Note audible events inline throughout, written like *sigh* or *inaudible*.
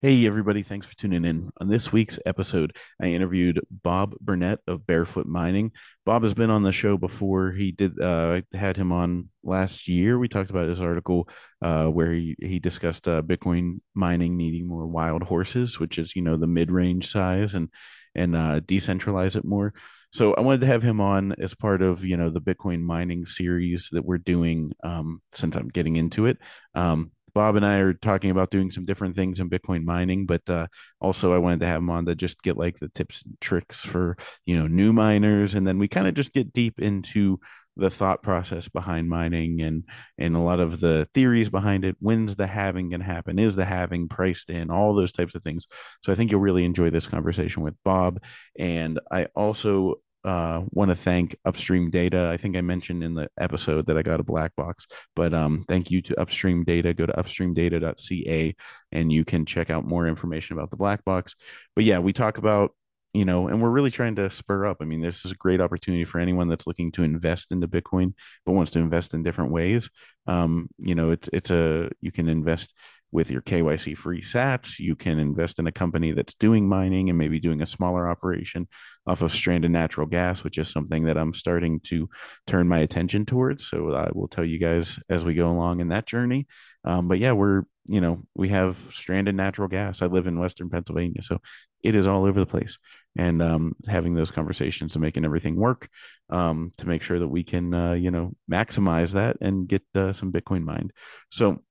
Hey, everybody, thanks for tuning in. On this week's episode, I interviewed Bob Burnett of Barefoot Mining. Bob has been on the show before. He did, uh, I had him on last year. We talked about his article uh, where he, he discussed uh, Bitcoin mining needing more wild horses, which is, you know, the mid range size and, and uh, decentralize it more. So I wanted to have him on as part of, you know, the Bitcoin mining series that we're doing um, since I'm getting into it. Um, Bob and I are talking about doing some different things in Bitcoin mining, but uh, also I wanted to have him on to just get like the tips and tricks for you know new miners, and then we kind of just get deep into the thought process behind mining and and a lot of the theories behind it. When's the halving going to happen? Is the halving priced in? All those types of things. So I think you'll really enjoy this conversation with Bob. And I also uh, want to thank Upstream Data. I think I mentioned in the episode that I got a black box, but um, thank you to Upstream Data. Go to upstreamdata.ca and you can check out more information about the black box. But yeah, we talk about you know, and we're really trying to spur up. I mean, this is a great opportunity for anyone that's looking to invest into Bitcoin, but wants to invest in different ways. Um, you know, it's it's a you can invest with your KYC free sats. You can invest in a company that's doing mining and maybe doing a smaller operation off of stranded natural gas, which is something that I'm starting to turn my attention towards. So I will tell you guys as we go along in that journey. Um, but yeah, we're, you know, we have stranded natural gas. I live in Western Pennsylvania. So it is all over the place. And um, having those conversations and making everything work um, to make sure that we can, uh, you know, maximize that and get uh, some Bitcoin mined. So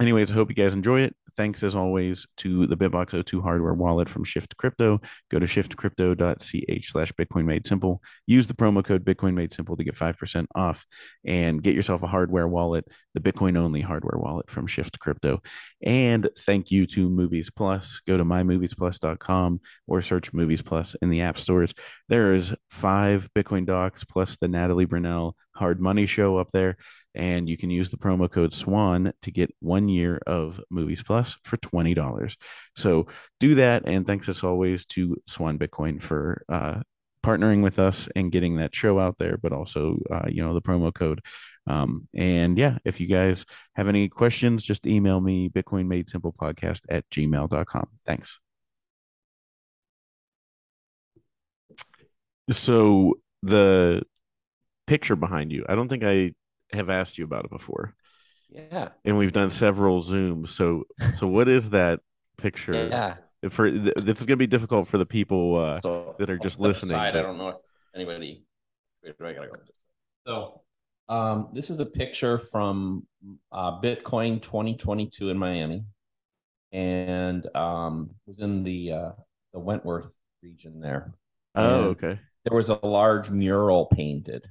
anyways, I hope you guys enjoy it. Thanks as always to the BitBox02 hardware wallet from Shift Crypto. Go to shiftcrypto.ch slash Bitcoin Made Simple. Use the promo code Bitcoin Made Simple to get 5% off and get yourself a hardware wallet, the Bitcoin only hardware wallet from Shift Crypto. And thank you to Movies Plus. Go to mymoviesplus.com or search Movies Plus in the app stores. There is five Bitcoin docs plus the Natalie Brunell Hard Money show up there and you can use the promo code SWAN to get one year of Movies Plus for $20. So do that. And thanks as always to Swan Bitcoin for uh, partnering with us and getting that show out there, but also, uh, you know, the promo code. Um, and yeah, if you guys have any questions, just email me Bitcoin Made Simple podcast at gmail.com. Thanks. So the picture behind you, I don't think I have asked you about it before. Yeah. And we've done several Zooms. So so what is that picture? Yeah. For this is going to be difficult for the people uh, So that are just listening. but- I don't know if anybody. Wait, I gotta go. So, um, this is a picture from uh, Bitcoin 2022 in Miami, and um, was in the uh, the Wynwood region there. Oh, And okay. There was a large mural painted,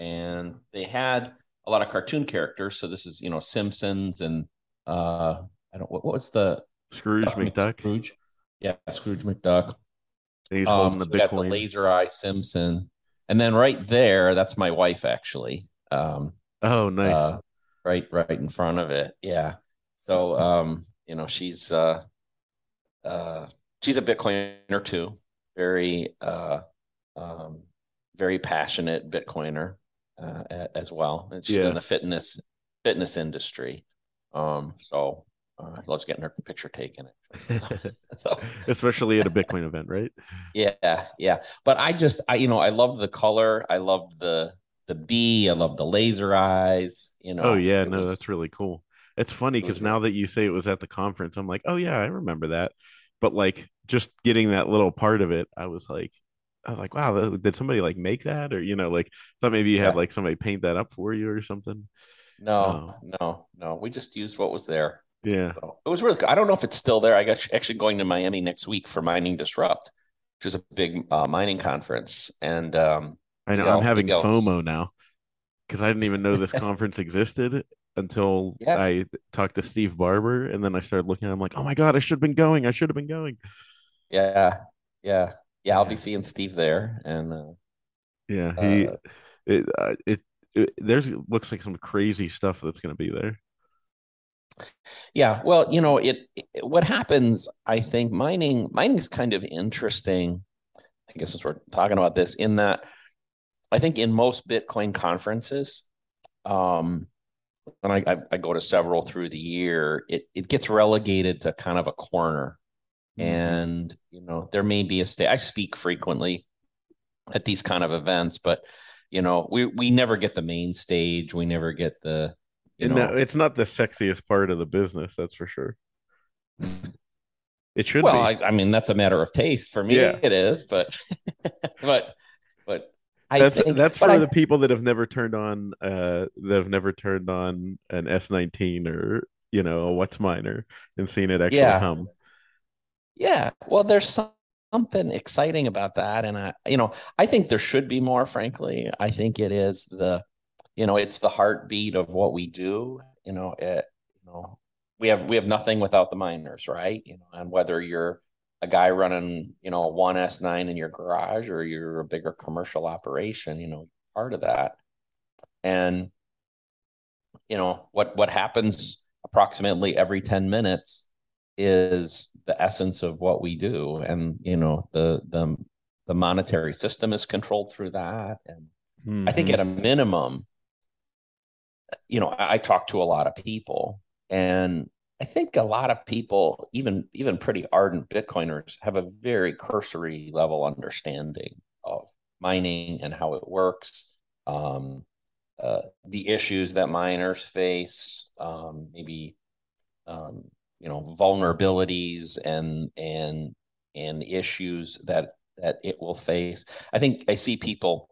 and they had a lot of cartoon characters. So this is you know Simpsons and uh, I don't what, what was the Scrooge McDuck. Scrooge, yeah, Scrooge McDuck. And he's Um, the so we got the laser eye Simpson, and then right there, that's my wife actually. Um, oh, nice. uh, right, right in front of it. Yeah. So, um, you know, she's uh, uh, she's a Bitcoiner too. Very, uh, um, very passionate Bitcoiner uh, as well, and she's Yeah. in the fitness fitness industry. Um, so uh, loves getting her picture taken. actually. So, *laughs* so Especially at a *laughs* Bitcoin event, right? yeah, yeah. But I just I you know, I loved the color. I loved the the bee. I loved the laser eyes, you know. Oh, yeah. No, was- that's really cool. It's funny it because now that you say it was at the conference, I'm like, oh, yeah, I remember that. But like just getting that little part of it, I was like, I was like, wow, did somebody like make that? Or, you know, like thought maybe you had Yeah. like somebody paint that up for you or something. no, no, no. We just used what was there. Yeah. So it was really good. I don't know if it's still there. I got actually going to Miami next week for Mining Disrupt, which is a big uh, mining conference. And um I know I'm having FOMO now because I didn't even know this conference existed until Yeah. I talked to Steve Barbour, and then I started looking. I'm like, oh my god, I should have been going. I should have been going. yeah, yeah, yeah. I'll be seeing Steve there. And uh, Yeah, he Uh, it, uh, it it there's looks like some crazy stuff that's going to be there. Yeah, well, you know, it, it- what happens, I think mining mining is kind of interesting. I guess since we're talking about this, in that I think in most Bitcoin conferences, um, and I, I, I go to several through the year, it it gets relegated to kind of a corner. Mm-hmm. And, you know, there may be a state, I speak frequently at these kind of events, but, you know, we, we never get the main stage. We never get the, you know, no, it's not the sexiest part of the business. That's for sure. It should well, be. I, I, mean, that's a matter of taste for me. Yeah. It is, but, *laughs* but, but I that's think, that's for I, the people that have never turned on uh that have never turned on an S19 or you know a Whatsminer and seen it actually yeah. hum. Yeah, well, there's something exciting about that, and I, you know, I think there should be more. Frankly, I think it is the, you know, it's the heartbeat of what we do. You know, it, you know, we have we have nothing without the miners, right? You know, and whether you're a guy running, you know, one S9 in your garage or you're a bigger commercial operation, you know, part of that. And you know, what what happens approximately every 10 minutes is the essence of what we do and you know the the the monetary system is controlled through that and mm-hmm. i think mm-hmm. at a minimum you know I, I talk to a lot of people and I think a lot of people, even even pretty ardent Bitcoiners, have a very cursory level understanding of mining and how it works, um, uh, the issues that miners face, um, maybe um, you know vulnerabilities and and and issues that that it will face. I think I see people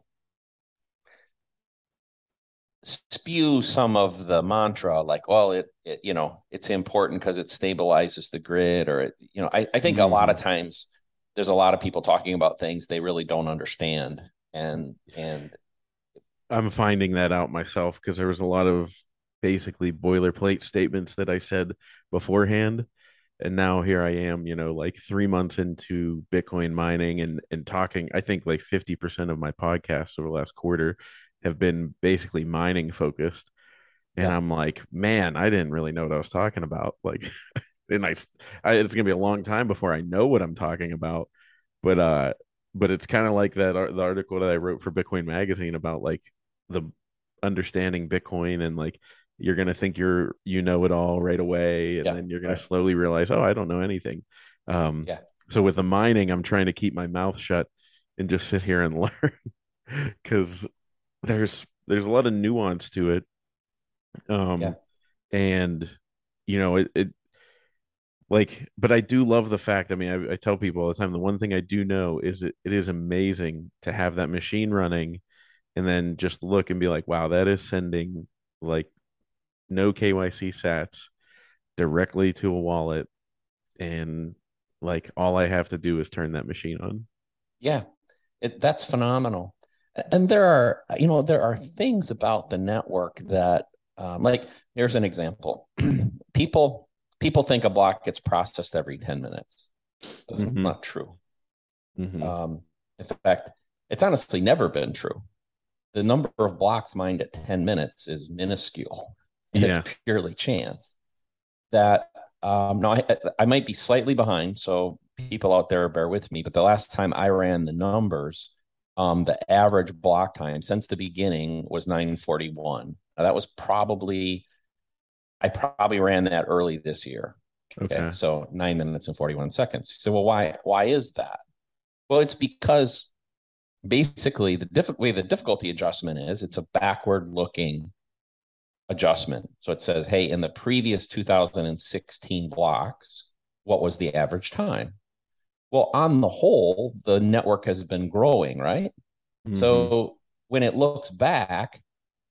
spew some of the mantra like well it, it you know it's important because it stabilizes the grid or it, you know i, I think mm. a lot of mm. times there's a lot of people talking about things they really don't understand and and i'm finding that out myself because there was a lot of basically boilerplate statements that i said beforehand and now here i am you know like three months into bitcoin mining and and talking i think like 50% of my podcasts over the last quarter have been basically mining focused. And yeah. I'm like, man, I didn't really know what I was talking about. Like, *laughs* and I, I, it's gonna be a long time before I know what I'm talking about. But uh, but it's kind of like that the article that I wrote for Bitcoin Magazine about like the understanding Bitcoin and like you're gonna think you're you know it all right away, and yeah, then you're gonna slowly realize, oh, I don't know anything. Um, yeah. So with the mining, I'm trying to keep my mouth shut and just sit here and *laughs* learn because there's there's a lot of nuance to it um yeah. and you know it, it like but i do love the fact i mean I, I, tell people all the time the one thing i do know is it, it is amazing to have that machine running and then just look and be like wow that is sending like no kyc sats directly to a wallet and like all i have to do is turn that machine on. Yeah it, that's phenomenal. And there are you know there are things about the network that um, like here's an example. *clears throat* People people think a block gets processed every 10 minutes. That's mm-hmm. not true. Mm-hmm. um, in fact it's honestly never been true. The number of blocks mined at 10 minutes is minuscule yeah. it's purely chance that um no I, I might be slightly behind so people out there bear with me but the last time i ran the numbers um, the average block time since the beginning was 941. Now, that was probably, I probably ran that early this year. Okay. okay. So nine minutes and 41 seconds. So, well, why, why is that? Well, it's because basically the diff- way the difficulty adjustment is it's a backward looking adjustment. So it says, hey, in the previous 2016 blocks, what was the average time? Well, on the whole, the network has been growing, right? Mm-hmm. So when it looks back,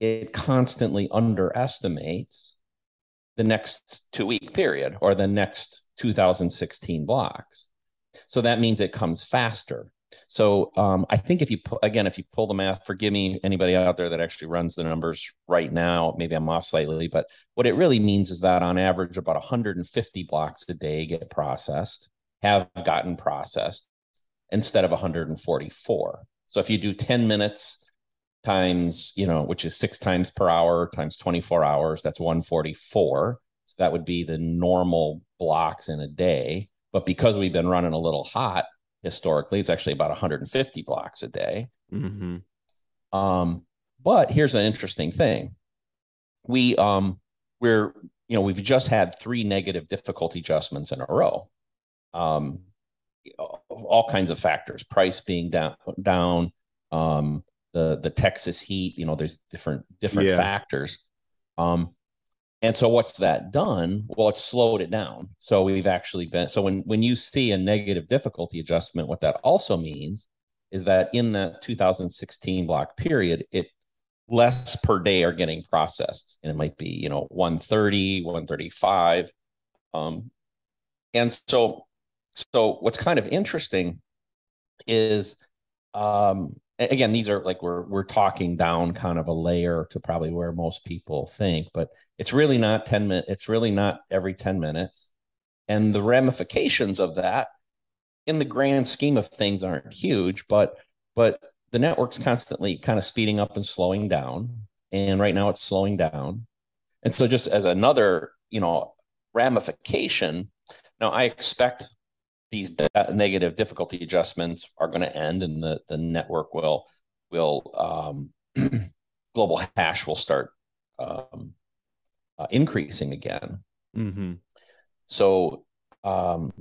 it constantly underestimates the next two week period or the next 2016 blocks. So that means it comes faster. So um, I think if you again, if you pull the math, forgive me, anybody out there that actually runs the numbers right now, maybe I'm off slightly, but what it really means is that on average, about 150 blocks a day get processed have gotten processed instead of 144. So if you do 10 minutes times, you know, which is six times per hour times 24 hours, that's 144. So that would be the normal blocks in a day. But because we've been running a little hot historically, it's actually about 150 blocks a day. Mm-hmm. Um, but here's an interesting thing. We um we're you know we've just had three negative difficulty adjustments in a row um, all kinds of factors, price being down, down, um, the the Texas heat. You know, there's different different Yeah. factors. Um, and so what's that done? Well, it's slowed it down. So we've actually been so when when you see a negative difficulty adjustment, what that also means is that in that 2016 block period, it less per day are getting processed. And it might be, you know, 130, 135. Um, and so so what's kind of interesting is um again these are like we're we're talking down kind of a layer to probably where most people think but it's really not 10 minutes it's really not every 10 minutes. And the ramifications of that in the grand scheme of things aren't huge but but the network's constantly kind of speeding up and slowing down and right now it's slowing down. And so just as another you know ramification now i expect these negative difficulty adjustments are going to end and the, the network will will um, *clears throat* global hash will start um, uh, increasing again. Mm-hmm. so um,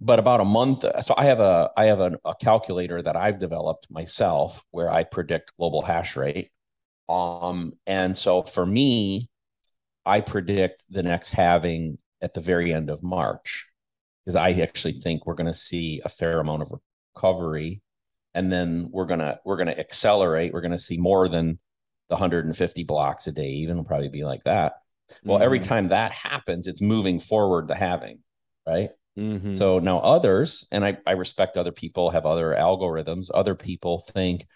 but about a month so i have a i have a, a calculator that i've developed myself where i predict global hash rate. Um and so for me i predict the next halving at the very end of march because I actually think we're going to see a fair amount of recovery, and then we're gonna we're gonna accelerate. We're going to see more than the 150 blocks a day. Even will probably be like that. Well, every Mhm. time that happens, it's moving forward the halving, right? Mhm. So now others, and I, I respect other people have other algorithms. Other people think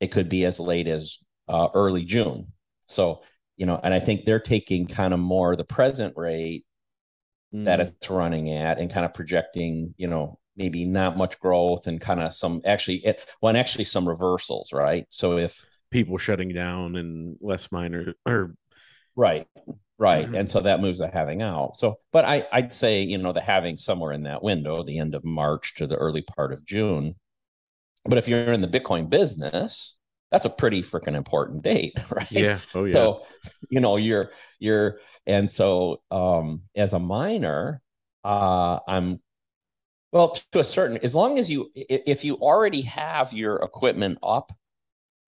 it could be as late as uh, early June. So you know, and I think they're taking kind of more the present rate that Mhm. it's running at and kind of projecting, you know, maybe not much growth and kind of some actually it well, and actually some reversals, right? So if people shutting down and less minor or right, right, Mhm. and so that moves the halving out. So, but I I'd say you know the halving somewhere in that window, the end of March to the early part of June. But if you're in the Bitcoin business, that's a pretty freaking important date, *laughs* right? yeah. Oh yeah. So, you know, you're you're and so um as a miner, uh I'm well to a certain as long as you if you already have your equipment up,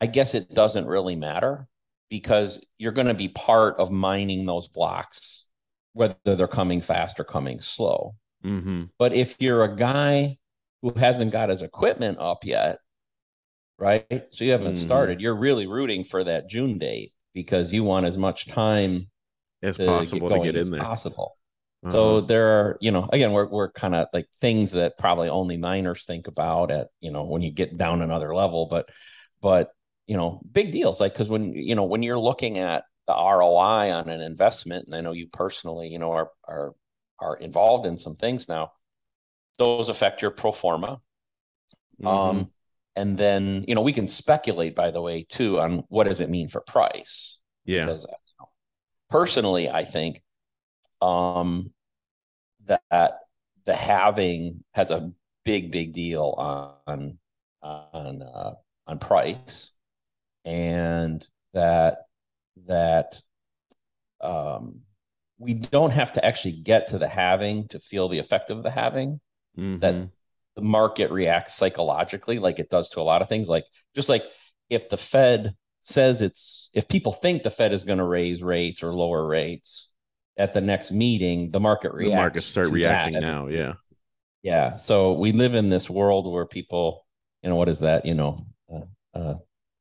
I guess it doesn't really matter because you're going to be part of mining those blocks whether they're coming fast or coming slow. mm-hmm. But if you're a guy who hasn't got his equipment up yet, right? So you haven't Mhm. started, you're really rooting for that June date because you want as much time As to possible get to get in there. possible. Uh-huh. So there are, you know, again, we're we're kind of like things that probably only miners think about at, you know, when you get down another level, but but you know, big deals like because when you know when you're looking at the ROI on an investment, and I know you personally, you know, are are are involved in some things now, those affect your pro forma. Mhm. Um, and then you know we can speculate, by the way, too, on what does it mean for price yeah. because personally i think um that the halving has a big big deal on on uh, on price and that that um we don't have to actually get to the halving to feel the effect of the halving that Mhm. the market reacts psychologically like it does to a lot of things like just like if the fed says it's if people think the fed is going to raise rates or lower rates at the next meeting the market reacts. the markets start reacting now. Yeah. yeah so we live in this world where people you know what is that you know uh, uh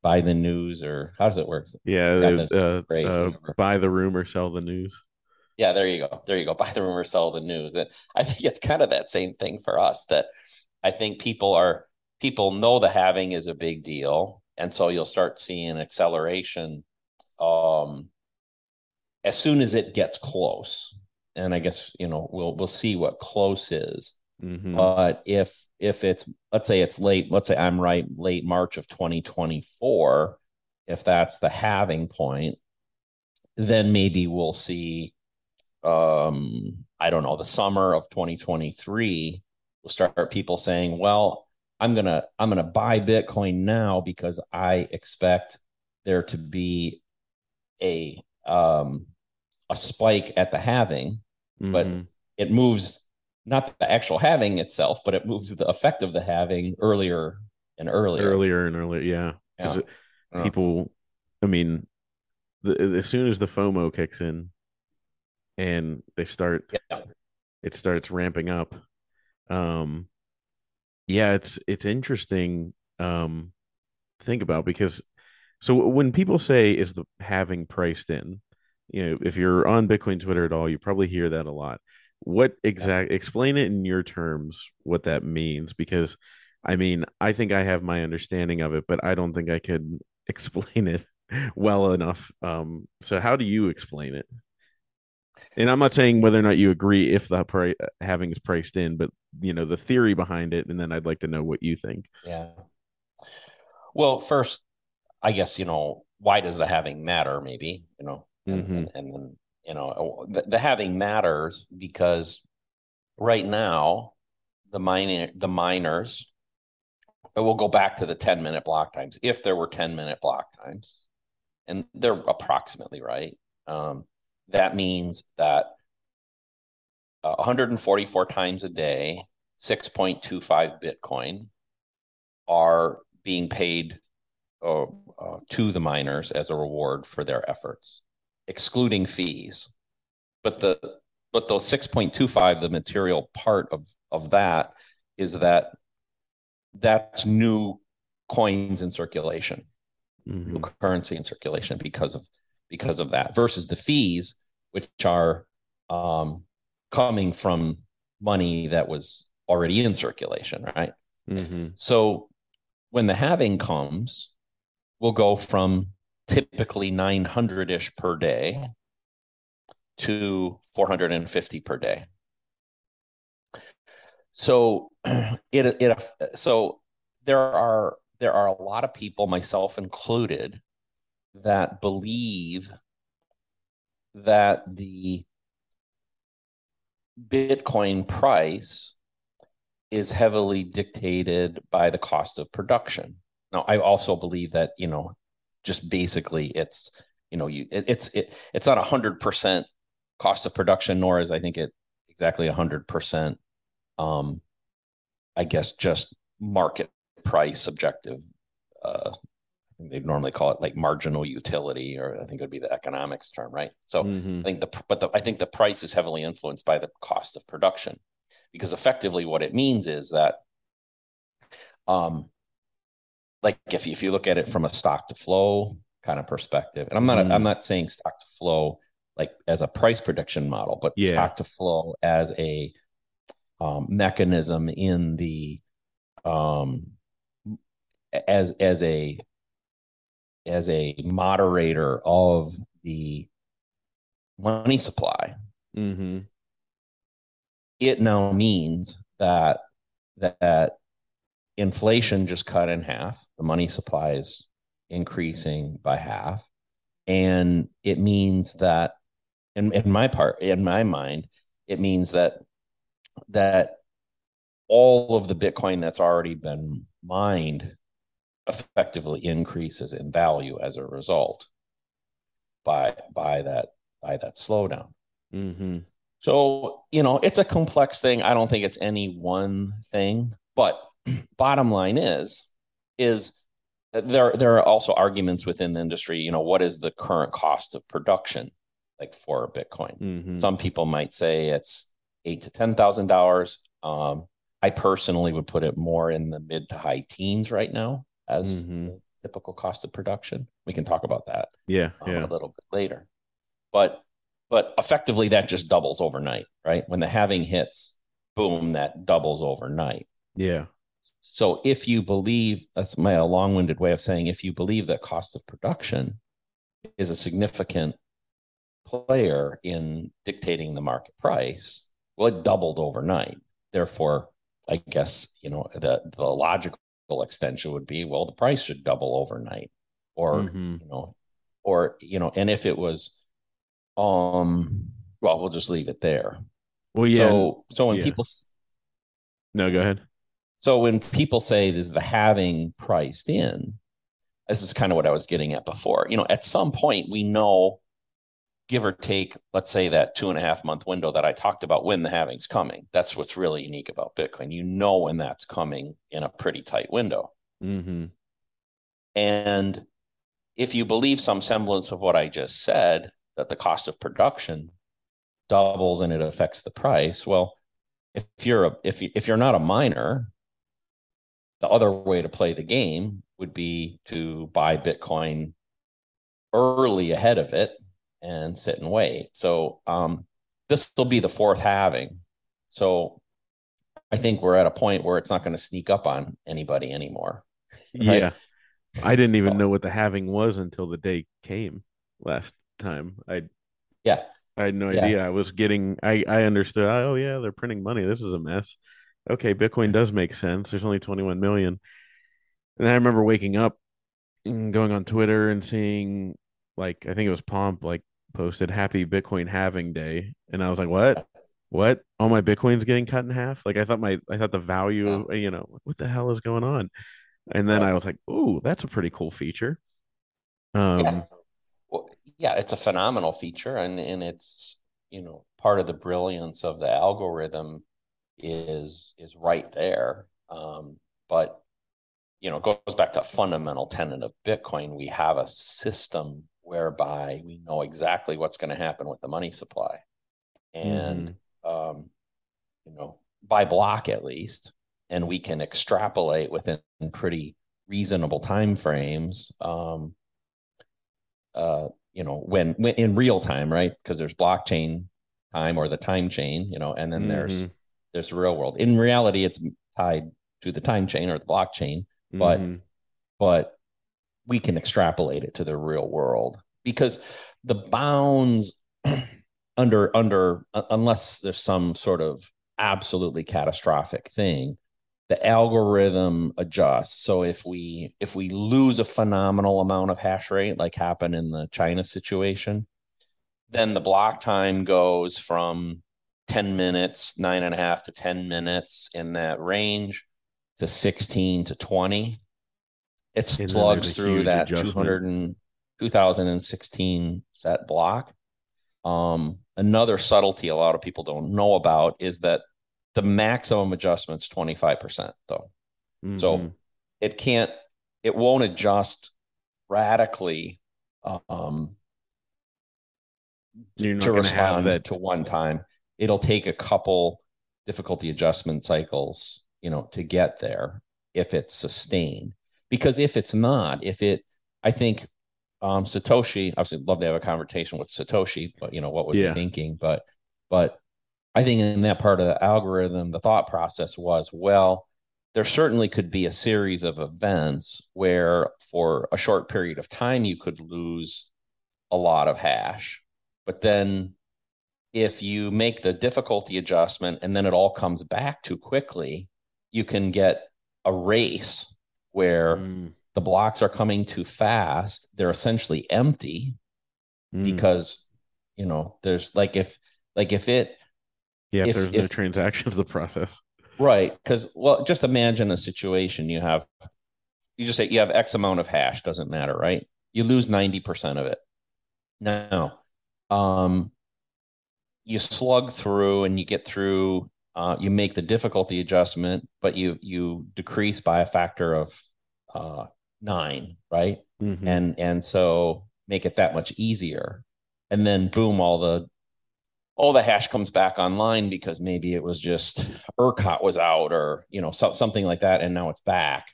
buy the news or how does it work Yeah. Yeah, uh, uh, buy the rumor, sell the news. Yeah, there you go. There you go. *laughs* Buy the rumor, sell the news. And I think it's kind of that same thing for us that I think people are people know the halving is a big deal. And so you'll start seeing acceleration um as soon as it gets close. And I guess, you know, we'll we'll see what close is. Mhm. But if if it's let's say it's late, let's say I'm right, late March of 2024, if that's the halving point, then maybe we'll see um I don't know, the summer of 2023, we'll start people saying, well, I'm gonna I'm gonna buy Bitcoin now because I expect there to be a um a spike at the halving, but Mhm. it moves not the actual halving itself, but it moves the effect of the halving earlier and earlier. Earlier and earlier, yeah. Because Yeah. people, I mean, the, as soon as the FOMO kicks in, and they start, Yeah. it starts ramping up. Um, yeah, it's it's interesting. Um, to think about because so when people say is the halving priced in, you know, if you're on Bitcoin Twitter at all, you probably hear that a lot. What exact explain it in your terms what that means because I mean, I think I have my understanding of it, but I don't think I could *laughs* explain it well enough. Um, so how do you explain it? And I'm not saying whether or not you agree if the halving is priced in, but you know the theory behind it, and then I'd like to know what you think. Yeah. Well, first, I guess, you know, why does the halving matter? Maybe, you know, and, Mhm. and, and then, you know, the, the halving matters because right now, the mining, the miners, we'll go back to the 10 minute block times. If there were 10 minute block times, and they're approximately right, um, that means that uh, 144 times a day, 6.25 Bitcoin are being paid uh, uh, to the miners as a reward for their efforts, excluding fees. But the but those 6.25, the material part of of that is that that's new coins in circulation, new Mhm. currency in circulation because of because of that versus the fees, which are um, coming from money that was already in circulation, right? Mhm. So when the halving comes, we'll go from typically 900 ish per day to 450 per day. So *clears throat* it it so there are there are a lot of people, myself included, that believe that the Bitcoin price is heavily dictated by the cost of production. Now, I also believe that, you know, just basically it's, you know, you it, it's it, it's not a hundred percent cost of production, nor is I think it exactly a hundred percent um I guess just market price subjective. Uh They'd normally call it like marginal utility, or I think it would be the economics term, right? So Mhm. I think the but the, I think the price is heavily influenced by the cost of production, because effectively what it means is that, um, like if you, if you look at it from a stock to flow kind of perspective, and I'm not Mhm. I'm not saying stock to flow like as a price prediction model, but Yeah. stock to flow as a um, mechanism in the um, as as a as a moderator of the money supply. Mhm. it now means that that inflation just cut in half. The money supply is increasing by half. And it means that in, in my part in my mind it means that that all of the bitcoin that's already been mined effectively increases in value as a result by by that by that slowdown Mhm. so, you know, it's a complex thing. I don't think it's any one thing, but *clears throat* bottom line is is there there are also arguments within the industry, you know, what is the current cost of production like for Bitcoin? Mhm. Some people might say it's 8 to $10,000. Um I personally would put it more in the mid to high teens right now as Mhm. the typical cost of production. We can talk about that Yeah. um, Yeah. a little bit later. But but effectively that just doubles overnight, right? When the halving hits, boom, that doubles overnight. Yeah. So if you believe that's my long-winded way of saying if you believe that cost of production is a significant player in dictating the market price, well, it doubled overnight. Therefore, I guess you know the the logical extension would be well, the price should double overnight, or Mhm. you know, or you know, and if it was, um, well, we'll just leave it there. Well, yeah. So so when yeah. people no, go ahead. so when people say this is the halving priced in, this is kind of what I was getting at before. You know, at some point we know give or take, let's say that two and a half month window that I talked about when the halving's coming. That's what's really unique about Bitcoin. You know when that's coming in a pretty tight window. Mm-hmm. And if you believe some semblance of what I just said, that the cost of production doubles and it affects the price, well, if you're a if you, if you're not a miner, the other way to play the game would be to buy Bitcoin early ahead of it and sit and wait. So um, this will be the fourth halving. So I think we're at a point where it's not going to sneak up on anybody anymore. Right? Yeah. I didn't even know what the halving was until the day came last time. I yeah. I had no yeah. idea. I was getting I I understood. Oh yeah, they're printing money. This is a mess. Okay, Bitcoin does make sense. There's only 21 million. And I remember waking up and going on Twitter and seeing like I think it was Pomp like posted happy Bitcoin halving day. And I was like, What? What? All my Bitcoin's getting cut in half? Like I thought my I thought the value, yeah. you know, what the hell is going on? And then yeah. I was like, "Ooh, that's a pretty cool feature." Um, yeah. Well, yeah, it's a phenomenal feature, and and it's you know part of the brilliance of the algorithm is is right there. Um, but you know, goes back to a fundamental tenet of Bitcoin. We have a system whereby we know exactly what's going to happen with the money supply, and mm-hmm. um, you know, by block at least, and we can extrapolate within pretty reasonable time frames um, uh, you know when, when in real time right because there's blockchain time or the time chain you know and then mm-hmm. there's there's real world in reality it's tied to the time chain or the blockchain but mm-hmm. but we can extrapolate it to the real world because the bounds *clears throat* under under uh, unless there's some sort of absolutely catastrophic thing the algorithm adjusts. So if we if we lose a phenomenal amount of hash rate, like happened in the China situation, then the block time goes from 10 minutes, nine and a half to 10 minutes in that range to 16 to 20. It slugs through that 200 and 2016 set block. Um, another subtlety a lot of people don't know about is that the maximum adjustment's 25% though. Mm-hmm. So it can't, it won't adjust radically um, You're to respond that... to one time. It'll take a couple difficulty adjustment cycles, you know, to get there if it's sustained. Because if it's not, if it, I think um, Satoshi, obviously, love to have a conversation with Satoshi, but you know, what was yeah. he thinking? But, but I think in that part of the algorithm, the thought process was, well, there certainly could be a series of events where for a short period of time you could lose a lot of hash. But then if you make the difficulty adjustment and then it all comes back too quickly, you can get a race where mm. the blocks are coming too fast. They're essentially empty mm. because, you know, there's like if, like if it, yeah, if, if there's if, no transactions, the process. Right. Because, well, just imagine a situation you have, you just say you have X amount of hash, doesn't matter, right? You lose 90% of it. Now, um, you slug through and you get through, uh, you make the difficulty adjustment, but you, you decrease by a factor of uh, nine, right? Mm-hmm. And, and so make it that much easier. And then boom, all the all the hash comes back online because maybe it was just ERCOT was out or you know so, something like that, and now it's back.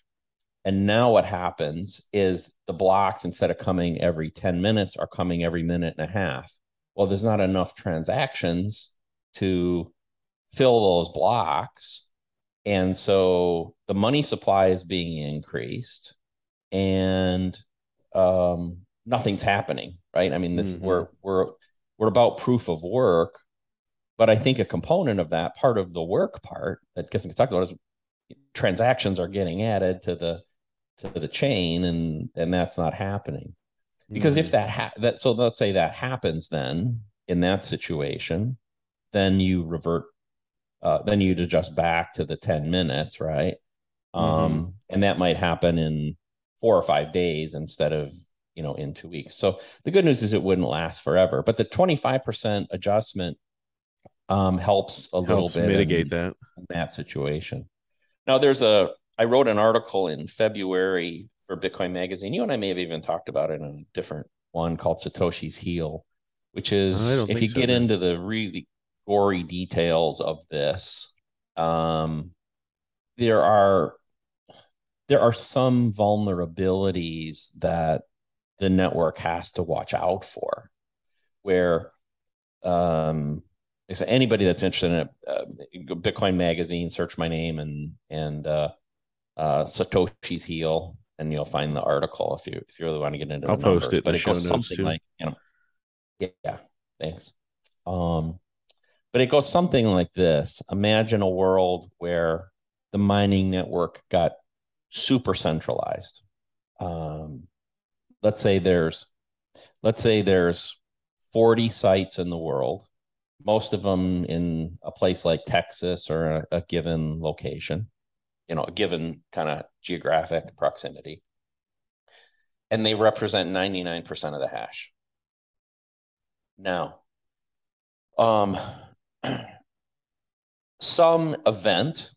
And now what happens is the blocks instead of coming every 10 minutes are coming every minute and a half. Well, there's not enough transactions to fill those blocks. And so the money supply is being increased and um, nothing's happening, right? I mean, this mm-hmm. we're we're we're about proof of work. But I think a component of that part of the work part that Kissing talked about is transactions are getting added to the to the chain and and that's not happening because mm. if that ha- that so let's say that happens then in that situation then you revert uh, then you'd adjust back to the 10 minutes right mm-hmm. um and that might happen in four or five days instead of you know, in two weeks. So the good news is it wouldn't last forever, but the 25% adjustment um, helps a little Helps bit mitigate in, that. in that situation. Now there's a I wrote an article in February for Bitcoin Magazine. You and I may have even talked about it in a different one called Satoshi's Heel, which is if you so, get man. into the really gory details of this, um, there are there are some vulnerabilities that the network has to watch out for, where um, so anybody that's interested in it, uh, Bitcoin Magazine, search my name and and uh, uh, Satoshi's heel, and you'll find the article if you if you really want to get into. I'll post numbers. it but it goes something too. like you know, yeah, yeah, thanks. Um, but it goes something like this: Imagine a world where the mining network got super centralized. Um, let's say there's let's say there's 40 sites in the world most of them in a place like texas or a, a given location you know a given kind of geographic proximity and they represent 99% of the hash now um *clears throat* some event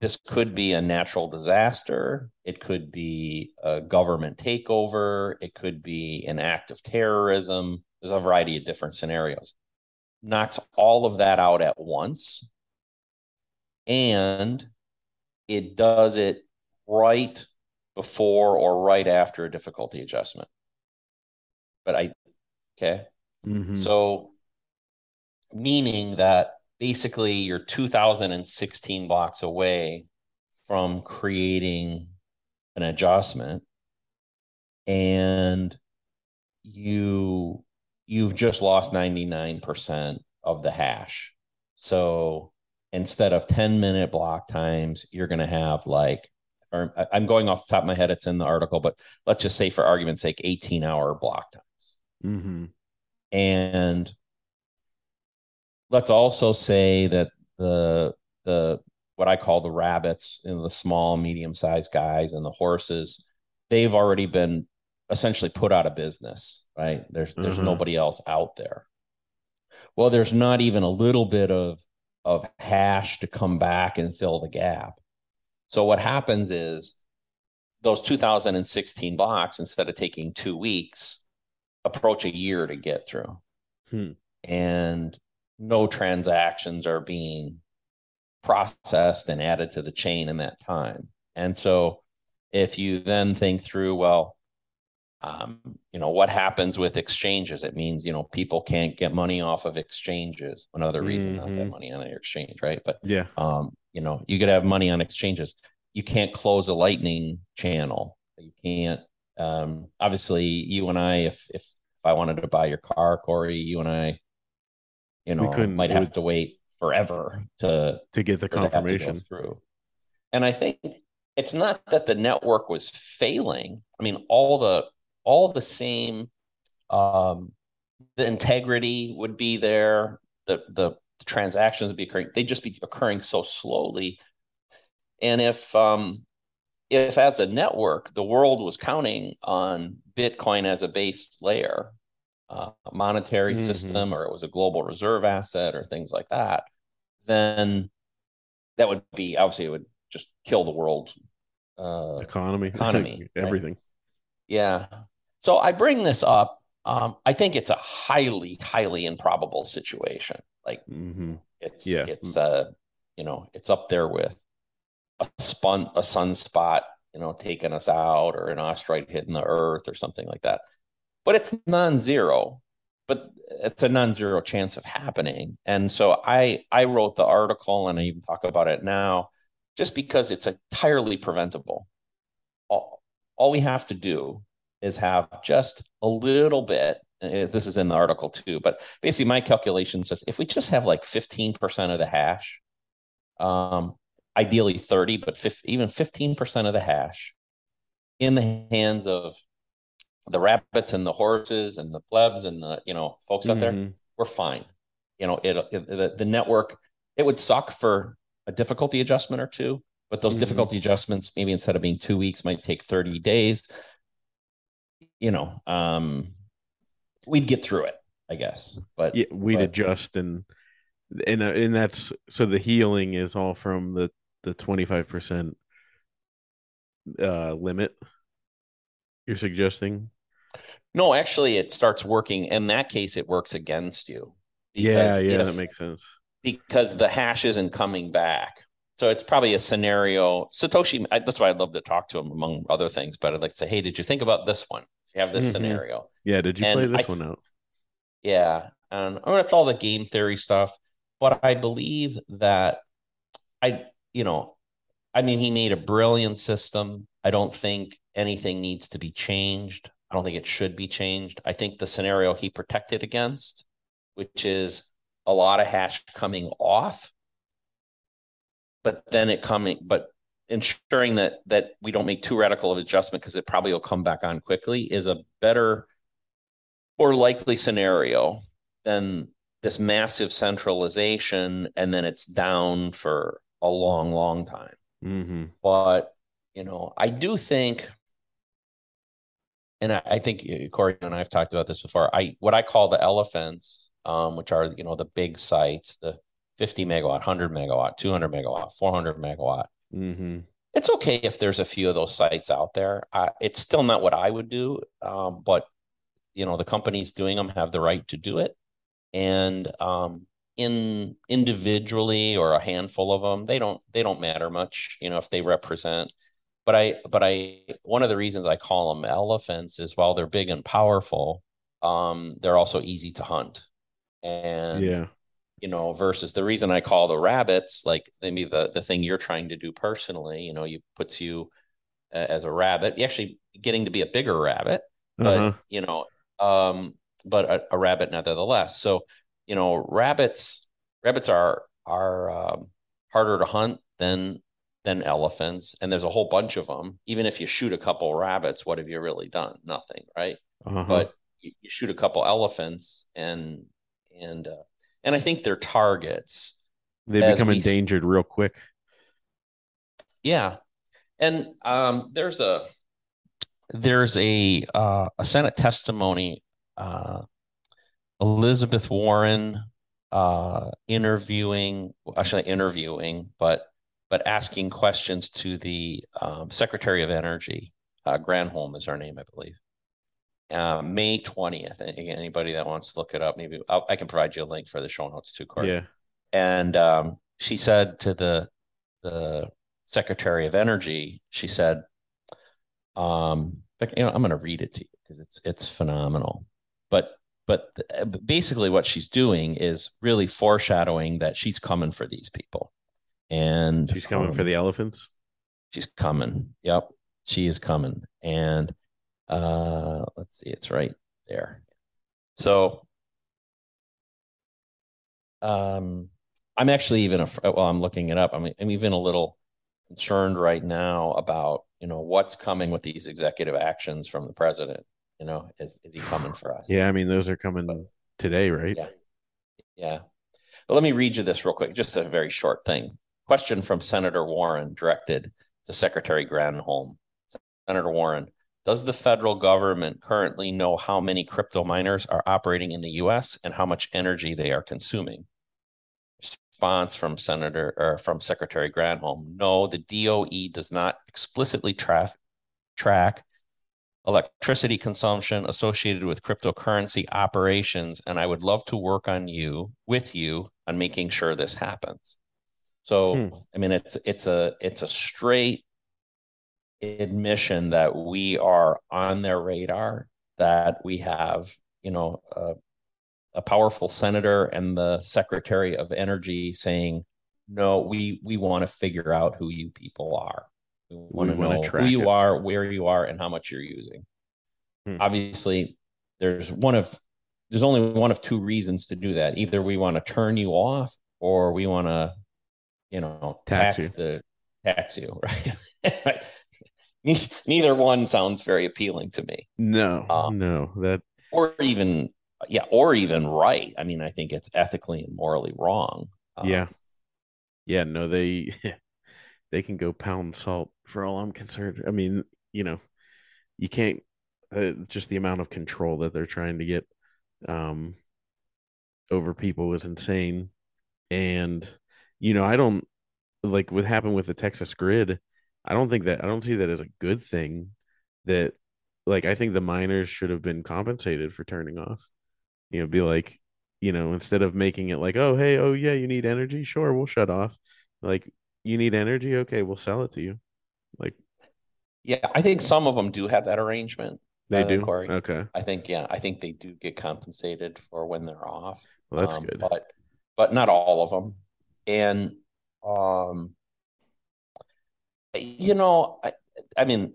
this could be a natural disaster. It could be a government takeover. It could be an act of terrorism. There's a variety of different scenarios. Knocks all of that out at once. And it does it right before or right after a difficulty adjustment. But I, okay. Mhm. So, meaning that basically you're 2016 blocks away from creating an adjustment and you you've just lost 99% of the hash so instead of 10 minute block times you're going to have like or i'm going off the top of my head it's in the article but let's just say for argument's sake 18 hour block times Mhm. and let's also say that the the what I call the rabbits, know, the small, medium sized guys and the horses, they've already been essentially put out of business, right? There's there's Mhm. nobody else out there. Well, there's not even a little bit of of hash to come back and fill the gap. So what happens is those 2016 blocks, instead of taking two weeks, approach a year to get through Hmm. and no transactions are being processed and added to the chain in that time. And so if you then think through, well, um, you know, what happens with exchanges? It means, you know, people can't get money off of exchanges. Another reason not that Mhm. money on your exchange, right? But Yeah. um, you know, you could have money on exchanges. You can't close a lightning channel. You can't um obviously you and I, if if if I wanted to buy your car, Cory, you and I, you know, couldn't- might have would- to wait forever to To get the for that to go confirmation. through. And I think it's not that the network was failing. I mean, all the all the same um the integrity would be there, the the, the transactions would be occurring, they'd just be occurring so slowly. And if um if as a network the world was counting on Bitcoin as a base layer, uh, monetary Mhm. system, or it was a global reserve asset, or things like that, then that would be obviously it would just kill the world. Uh, Economy. *laughs* economy, right? Everything. yeah. So I bring this up. Um, I think it's a highly, highly improbable situation. Like hmm it's Yeah. it's uh you know it's up there with a spun a sunspot you know taking us out or an asteroid hitting the earth or something like that but it's non-zero but it's a non-zero chance of happening. And so i i wrote the article and i even talk about it now just because it's entirely preventable. All, all we have to do is have just a little bit this is in the article too but basically my calculation says if we just have like 15% of the hash um ideally 30 but 50, even 15% of the hash in the hands of the rabbits and the horses and the plebs and the you know folks out there Mhm. we're fine you know it, it the, the network it would suck for a difficulty adjustment or two but those Mhm. difficulty adjustments maybe instead of being two weeks might take 30 days you know, um, we'd get through it, I guess. But yeah, we'd but, adjust and and uh, and that's so the healing is all from the the 25% uh limit you're suggesting no actually it starts working. In that case it works against you. Yeah yeah that makes sense. Because the hash isn't coming back. So it's probably a scenario. Satoshi I, that's why i'd love to talk to him among other things but i'd like to say hey did you think about this one? You have this mm-hmm. scenario. Yeah did you and play this I, one out? Yeah and I mean, it's all the game theory stuff but I believe that I, you know, I mean, he made a brilliant system. I don't think anything needs to be changed. I don't think it should be changed. I think the scenario he protected against, which is a lot of hash coming off, but then it coming, but ensuring that that we don't make too radical of adjustment because it probably will come back on quickly is a better or likely scenario than this massive centralization and then it's down for a long long time mm-hmm. but you know i do think and I, I, think uh, Cory and i've talked about this before i what i call the elephants um, which are you know the big sites the 50 megawatt 100 megawatt 200 megawatt 400 megawatt mm-hmm. it's okay if there's a few of those sites out there uh, it's still not what i would do um, but you know the companies doing them have the right to do it and um, in individually or a handful of them, they don't they don't matter much, you know, if they represent. But I but I one of the reasons I call them elephants is while they're big and powerful, um, they're also easy to hunt. And yeah, you know, versus the reason I call the rabbits, like maybe the the thing you're trying to do personally, you know, you puts you uh, as a rabbit, you actually getting to be a bigger rabbit, but uh-huh. you know, um, but a, a, rabbit nevertheless. So, you know, rabbits rabbits are are um, harder to hunt than than elephants, and there's a whole bunch of them. Even if you shoot a couple rabbits, what have you really done? Nothing, right? Uh-huh. But you, you, shoot a couple elephants, and and uh, and I think they're targets. They become endangered real quick. Yeah, and um, there's a there's a uh, a Senate testimony uh, Elizabeth Warren uh, interviewing, actually interviewing, but but asking questions to the um, Secretary of Energy, uh, Granholm is her name, I believe. Uh, May 20th. Anybody that wants to look it up, maybe I'll, i can provide you a link for the show notes too, Cory. Yeah. And um, she said to the the Secretary of Energy, she said, um, you know, I'm going to read it to you because it's it's phenomenal. But but basically what she's doing is really foreshadowing that she's coming for these people. And she's coming um, for the elephants. She's coming. Yep. She is coming. And uh let's see, it's right there. So um I'm actually even a well, I'm looking it up. I'm I'm even a little concerned right now about you know what's coming with these executive actions from the president you know, is is he coming for us? Yeah, I mean those are coming but, today, right? Yeah. Yeah. But let me read you this real quick, just a very short thing. Question from Senator Warren directed to Secretary Granholm. Senator Warren, does the federal government currently know how many crypto miners are operating in the US and how much energy they are consuming? Response from Senator or from Secretary Granholm. No, the DOE does not explicitly tra- track electricity consumption associated with cryptocurrency operations. And I would love to work on you with you on making sure this happens. So, hmm. I mean, it's it's a it's a straight admission that we are on their radar, that we have, you know, a, a powerful senator and the secretary of energy saying, no, we we want to figure out who you people are. We want to know who you it. are, where you are, and how much you're using. Hmm. Obviously, there's one of there's only one of two reasons to do that. Either we want to turn you off, or we want to, you know, tax, tax the tax you, *laughs* right? Neither one sounds very appealing to me. No, um, no, that or even yeah, or even right. I mean, I think it's ethically and morally wrong. Um, yeah, yeah. No, they *laughs* they can go pound salt for all I'm concerned. I mean, you know, you can't uh, just the amount of control that they're trying to get um, over people is insane. And you know, I don't like what happened with the Texas grid. I don't think that I don't see that as a good thing. That like I think the miners should have been compensated for turning off. You know, be like, you know, instead of making it like, oh hey, oh yeah, you need energy, sure, we'll shut off. Like, you need energy, okay, we'll sell it to you. Like, yeah, I think some of them do have that arrangement. they uh, do. Cory. Okay, I think yeah, I think they do get compensated for when they're off. well that's Um, good. but but not all of them. And um, you know, I I mean,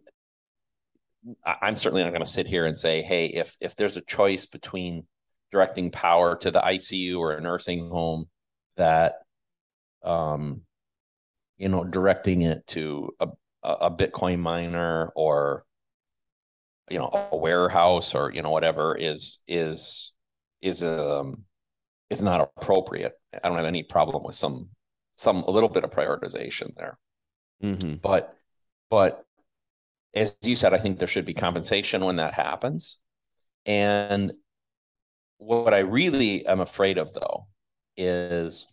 I'm certainly not going to sit here and say, hey, if if there's a choice between directing power to the ICU or a nursing home, that um, you know, directing it to a a Bitcoin miner or you know a warehouse or you know whatever is is is um is not appropriate. I don't have any problem with some some a little bit of prioritization there. hmm But but as you said, I think there should be compensation when that happens. And what I really am afraid of though is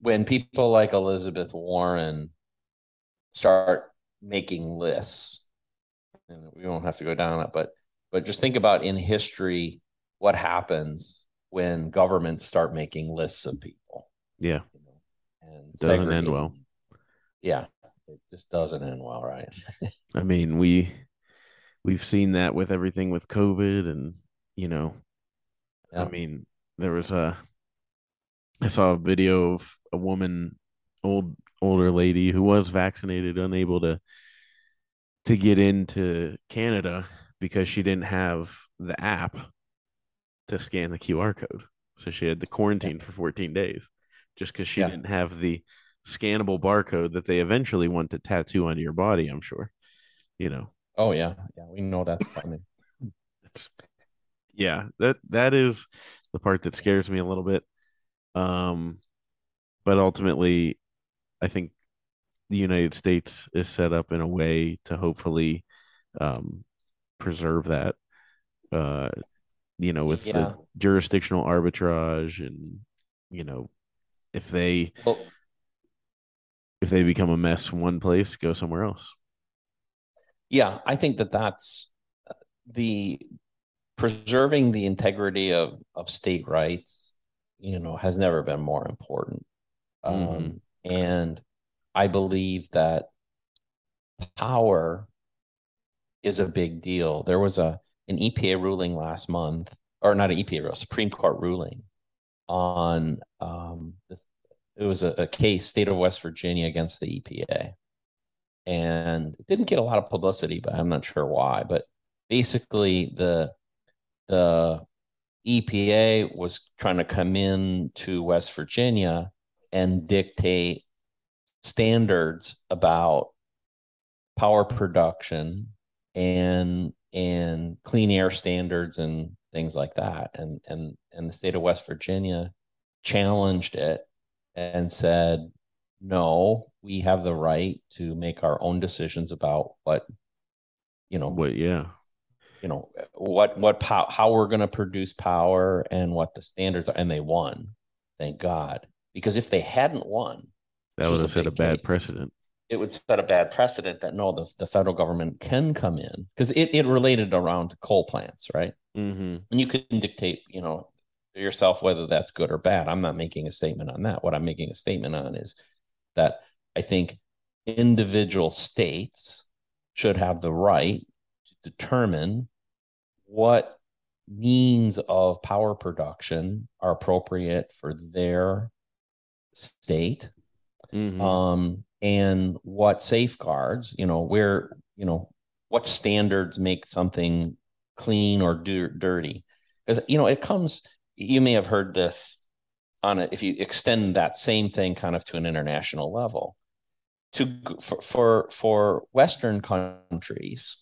when people like Elizabeth Warren start making lists, and we won't have to go down it, but but just think about in history what happens when governments start making lists of people. Yeah, you know, and Doesn't end well. Yeah, it just doesn't end well, right? *laughs* I mean we we've seen that with everything with COVID, and you know, I mean there was a I saw a video of a woman, old older lady who was vaccinated, unable to to get into Canada because she didn't have the app to scan the QR code. So she had to quarantine for 14 days just because she Yeah. didn't have the scannable barcode that they eventually want to tattoo onto your body, I'm sure. You know, Oh yeah, yeah, we know that's coming. it's yeah, that that is the part that scares me a little bit. Um, but ultimately, I think the United States is set up in a way to hopefully um, preserve that. Uh, you know, with Yeah. the jurisdictional arbitrage, and you know, if they Well, if they become a mess in one place, go somewhere else. yeah, I think that that's uh, the preserving the integrity of of state rights. You know, has never been more important. Um, Mhm. and I believe that power is a big deal. There was a an EPA ruling last month, or not an EPA rule, Supreme Court ruling on um, this. It was a, a case, state of West Virginia against the EPA, and it didn't get a lot of publicity, but I'm not sure why. But basically, the the EPA was trying to come in to West Virginia and dictate standards about power production and and clean air standards and things like that and and and the state of West Virginia challenged it and said no we have the right to make our own decisions about what you know What? Yeah, you know what what pow- how we're going to produce power and what the standards are and they won thank god because if they hadn't won that would have set a big bad case. precedent. It would set a bad precedent that no the, the federal government can come in because it, it related around coal plants right Mm-hmm. and you can dictate you know yourself whether that's good or bad i'm not making a statement on that what i'm making a statement on is that i think individual states should have the right to determine what means of power production are appropriate for their state Mm-hmm. um, and what safeguards, you know, where, you know, what standards make something clean or dir- dirty. Because, you know, it comes, you may have heard this on it, if you extend that same thing kind of to an international level. To for for, for Western countries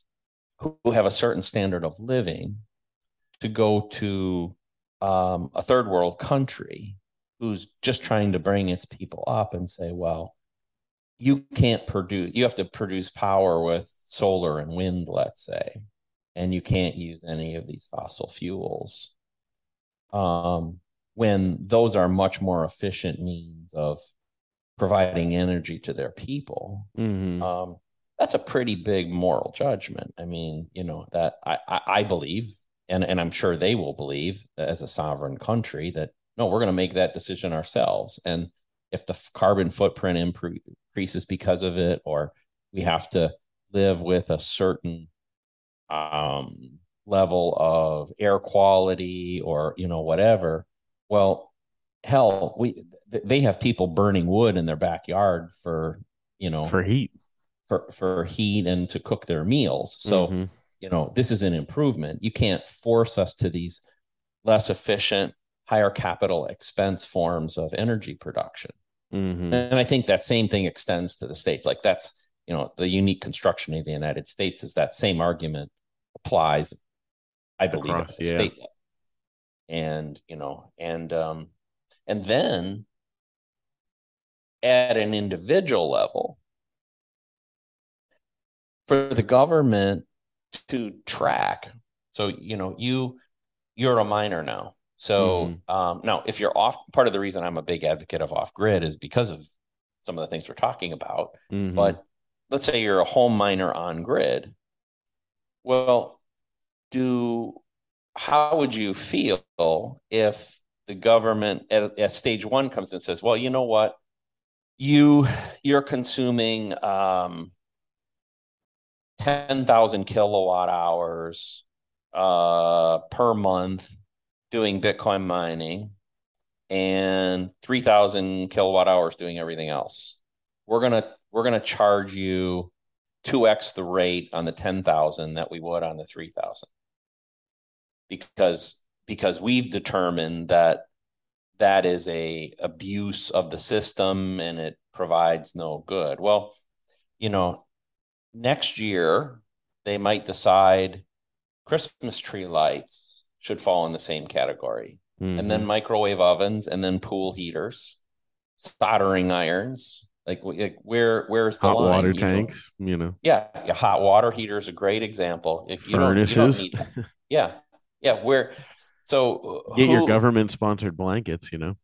who have a certain standard of living to go to um, a third world country who's just trying to bring its people up and say, well, you can't produce, you have to produce power with solar and wind, let's say. and you can't use any of these fossil fuels. Um, when those are much more efficient means of providing energy to their people. Mm-hmm. Um, that's a pretty big moral judgment. I mean, you know, that I, I, I believe, and, and I'm sure they will believe as a sovereign country that no, we're going to make that decision ourselves. And if the carbon footprint increases because of it, or we have to live with a certain um, level of air quality or, you know, whatever, well, hell, we they have people burning wood in their backyard for you know for heat for for heat and to cook their meals. So mm-hmm. you know this is an improvement. You can't force us to these less efficient, higher capital expense forms of energy production. Mm-hmm. And I think that same thing extends to the states. Like that's you know the unique construction of the United States is that same argument applies. I believe Across, at the yeah. state level and you know and um and then at an individual level for the government to track so you know you you're a miner now so mm-hmm. um now if you're off part of the reason i'm a big advocate of off grid is because of some of the things we're talking about mm-hmm. but let's say you're a home miner on grid well do how would you feel if the government at, at, stage one comes and says, "Well, you know what, you you're consuming um, ten thousand kilowatt hours uh, per month doing Bitcoin mining, and three thousand kilowatt hours doing everything else. We're gonna we're gonna charge you two x the rate on the ten thousand that we would on the 3,000. because because we've determined that that is a abuse of the system and it provides no good. Well, you know, next year they might decide Christmas tree lights should fall in the same category. Mm-hmm. And then mm-hmm. microwave ovens and then pool heaters, soldering irons. Like, like where where's the hot line? water you tanks? Know? You know, yeah, yeah, hot water heater is a great example. If you Furnaces, don't, you don't need, yeah, yeah, where so get who, your government sponsored blankets, you know.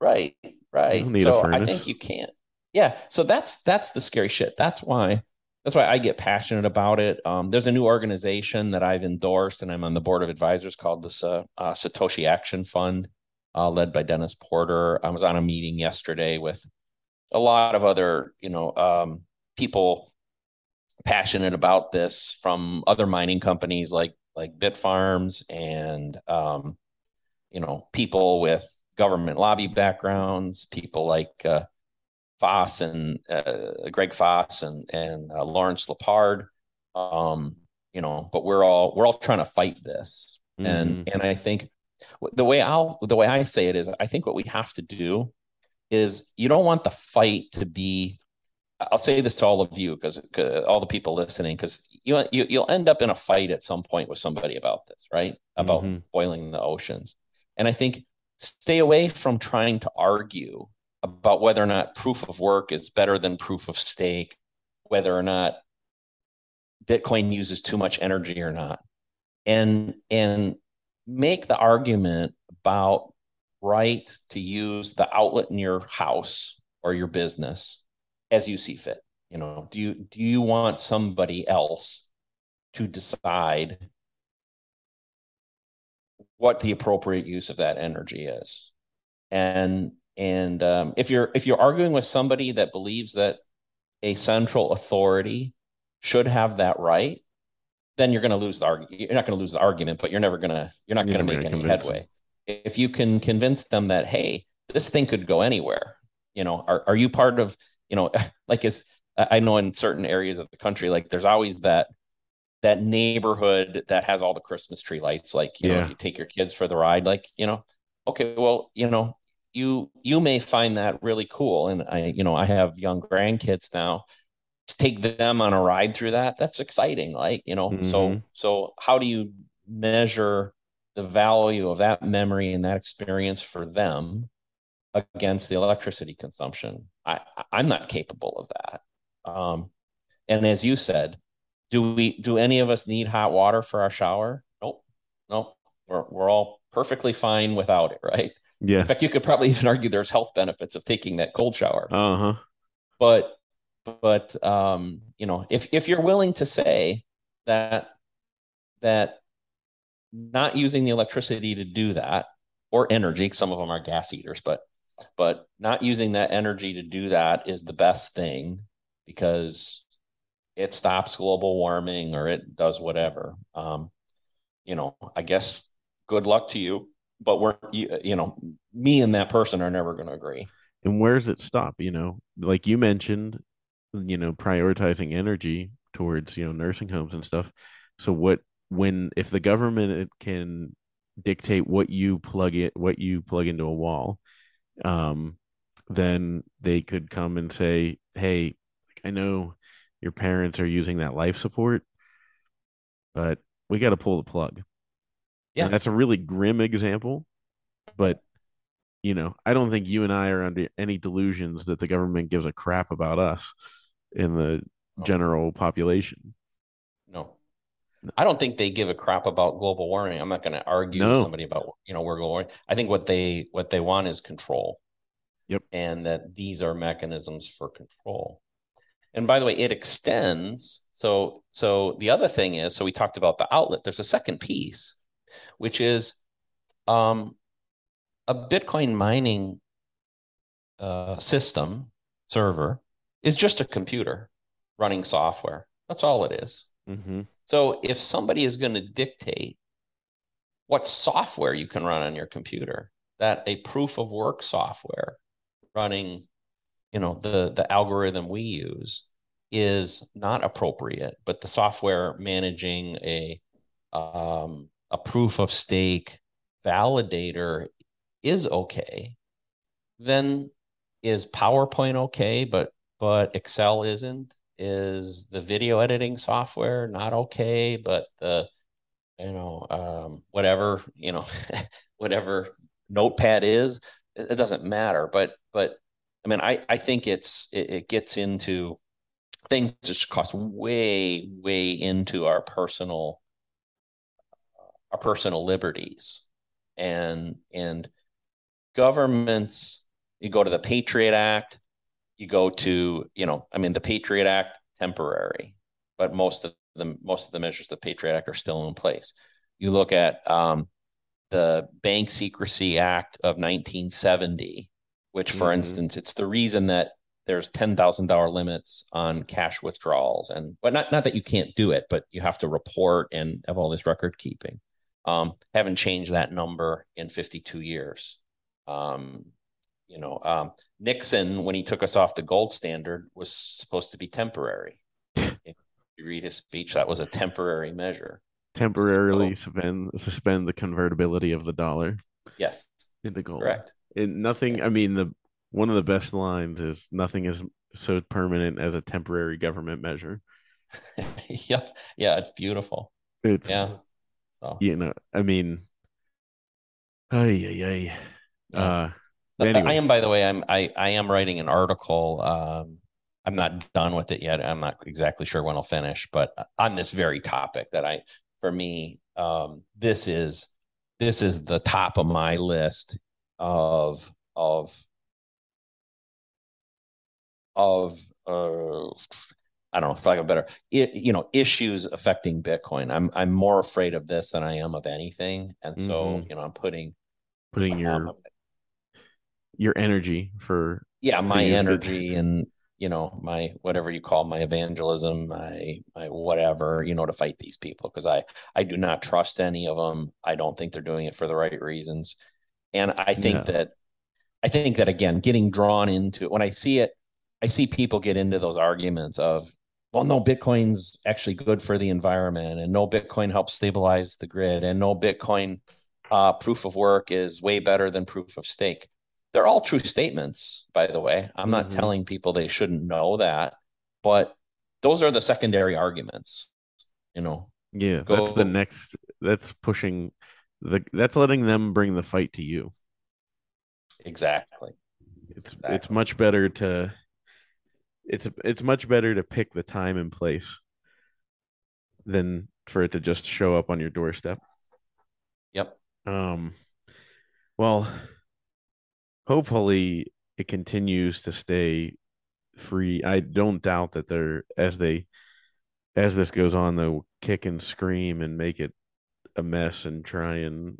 Right, right. So I think you can't. Yeah, so that's that's the scary shit. That's why that's why I get passionate about it. Um, there's a new organization that I've endorsed, and I'm on the board of advisors called uh, uh, Satoshi Action Fund, uh, led by Dennis Porter. I was on a meeting yesterday with a lot of other, you know, um, people passionate about this from other mining companies like like Bitfarms and um, you know people with government lobby backgrounds, people like uh, Foss and uh, Greg Foss and and uh, Lawrence Lepard. Um, you know, but we're all we're all trying to fight this, mm-hmm. and and I think the way I'll the way I say it is, I think what we have to do is you don't want the fight to be I'll say this to all of you because all the people listening, because you, you you'll end up in a fight at some point with somebody about this, right? About mm-hmm. boiling the oceans, and I think stay away from trying to argue about whether or not proof of work is better than proof of stake, whether or not Bitcoin uses too much energy or not, and and make the argument about right to use the outlet in your house or your business as you see fit. You know do you do you want somebody else to decide what the appropriate use of that energy is? And and um, if you're if you're arguing with somebody that believes that a central authority should have that right then you're going to lose the argument you're not going to lose the argument but you're never going to you're not going to make any headway them. if you can convince them that hey this thing could go anywhere you know are, are you part of you know, *laughs* like is I know in certain areas of the country, like there's always that that neighborhood that has all the Christmas tree lights. Like, you yeah. know, if you take your kids for the ride, like, you know, okay, well, you know, you you may find that really cool. And I, you know, I have young grandkids now. To take them on a ride through that, that's exciting. Like, you know, mm-hmm. so so how do you measure the value of that memory and that experience for them against the electricity consumption. I, I'm not capable of that. Um, and as you said, do we do any of us need hot water for our shower? Nope. Nope. We're we're all perfectly fine without it, right? Yeah. In fact, you could probably *laughs* even argue there's health benefits of taking that cold shower. Uh-huh. But but um, you know, if if you're willing to say that that not using the electricity to do that or energy, some of them are gas eaters, but but not using that energy to do that is the best thing because it stops global warming or it does whatever. Um, you know, I guess good luck to you, but we're you, you know, me and that person are never going to agree. And where does it stop? You know, like you mentioned, you know, prioritizing energy towards, you know, nursing homes and stuff. So what when if the government can dictate what you plug it what you plug into a wall, um, then they could come and say, Hey, I know your parents are using that life support, but we got to pull the plug. Yeah. And that's a really grim example, but you know, I don't think you and I are under any delusions that the government gives a crap about us in the No. general population. No. I don't think they give a crap about global warming. I'm not going to argue with somebody about, you know, where global warming. I think what they what they want is control. Yep. And that these are mechanisms for control. And by the way, it extends. So so the other thing is, so we talked about the outlet. There's a second piece, which is um a Bitcoin mining uh, system server is just a computer running software. That's all it is. Mm-hmm. So if somebody is going to dictate what software you can run on your computer, that a proof of work software running, you know, the the algorithm we use is not appropriate, but the software managing a um, a proof of stake validator is okay, then is PowerPoint okay, but but Excel isn't? Is the video editing software not okay, but the you know um, whatever you know *laughs* whatever Notepad is, it, it doesn't matter. But but I mean, I I think it's it, it gets into things that cost way way into our personal our personal liberties. And and governments you go to the patriot act you go to you know i mean the patriot act temporary but most of the most of the measures of the patriot act are still in place. You look at um, the bank secrecy act of 1970 which for Mhm. instance it's the reason that there's $10,000 limits on cash withdrawals and but not not that you can't do it but you have to report and have all this record keeping um, haven't changed that number in 52 years um, you know um, nixon when he took us off the gold standard was supposed to be temporary if you read his speech that was a temporary measure Temporarily Oh. suspend suspend the convertibility of the dollar yes into gold. correct And nothing. I mean, the one of the best lines is nothing is so permanent as a temporary government measure. *laughs* yeah yeah it's beautiful It's yeah so you know. I mean, ay ay ay. Yeah. Uh, I- anyway. I am, by the way, I'm I I am writing an article. Um, I'm not done with it yet. I'm not exactly sure when I'll finish, but on this very topic that I, for me, um, this is this is the top of my list of of of uh, I don't know, for lack of a better, it, you know, issues affecting Bitcoin. I'm I'm more afraid of this than I am of anything, and so Mhm. you know, I'm putting putting your um, your energy for yeah my use it. energy and you know my whatever you call my evangelism my my whatever you know to fight these people because i i do not trust any of them i don't think they're doing it for the right reasons and i think No. that i think that again getting drawn into when i see it i see people get into those arguments of well no bitcoin's actually good for the environment and no bitcoin helps stabilize the grid and no bitcoin uh, proof of work is way better than proof of stake they're all true statements, by the way. I'm not Mhm. telling people they shouldn't know that, but those are the secondary arguments. You know, yeah. That's the next. That's pushing the. That's letting them bring the fight to you. exactly. It's it's much better to. It's it's much better to pick the time and place than for it to just show up on your doorstep. Yep. Um, well, hopefully it continues to stay free. I don't doubt that they're as they as this goes on, they'll kick and scream and make it a mess and try and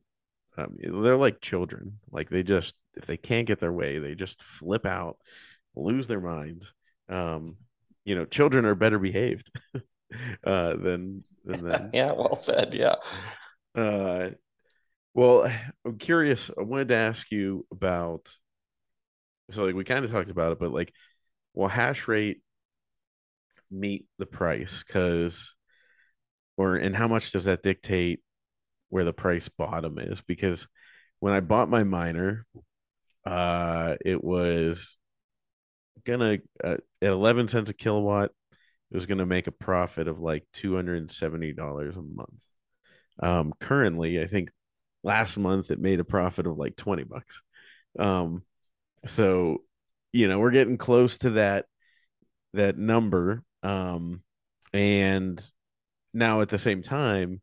um, they're like children. Like they just if they can't get their way, they just flip out, lose their mind. Um, you know, children are better behaved *laughs* uh, than than them. *laughs* yeah, well said. Yeah. Uh, well, I'm curious. I wanted to ask you about. So, like, we kind of talked about it, but like, will hash rate meet the price? Because, or and how much does that dictate where the price bottom is? Because when I bought my miner, uh, it was gonna uh, at 11 cents a kilowatt. It was gonna make a profit of like two hundred and seventy dollars a month. Um, currently, I think last month it made a profit of like 20 bucks. Um, so you know we're getting close to that that number. Um, and now at the same time,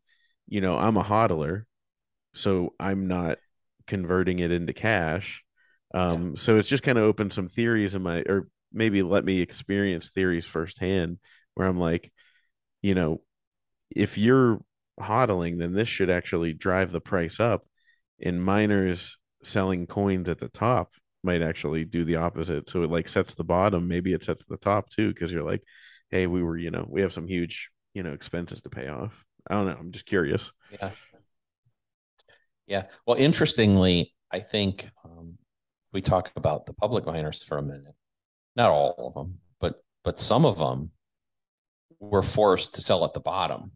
you know, I'm a hodler, so I'm not converting it into cash. Um, yeah. so it's just kind of opened some theories in my, or maybe let me experience theories firsthand where I'm like, you know, if you're hodling, then this should actually drive the price up. And miners selling coins at the top might actually do the opposite. So it like sets the bottom, maybe it sets the top too, because you're like, hey, we were, you know, we have some huge, you know, expenses to pay off. I don't know. I'm just curious. Yeah. Yeah. Well, interestingly, I think um, we talk about the public miners for a minute. Not all of them, but but some of them were forced to sell at the bottom.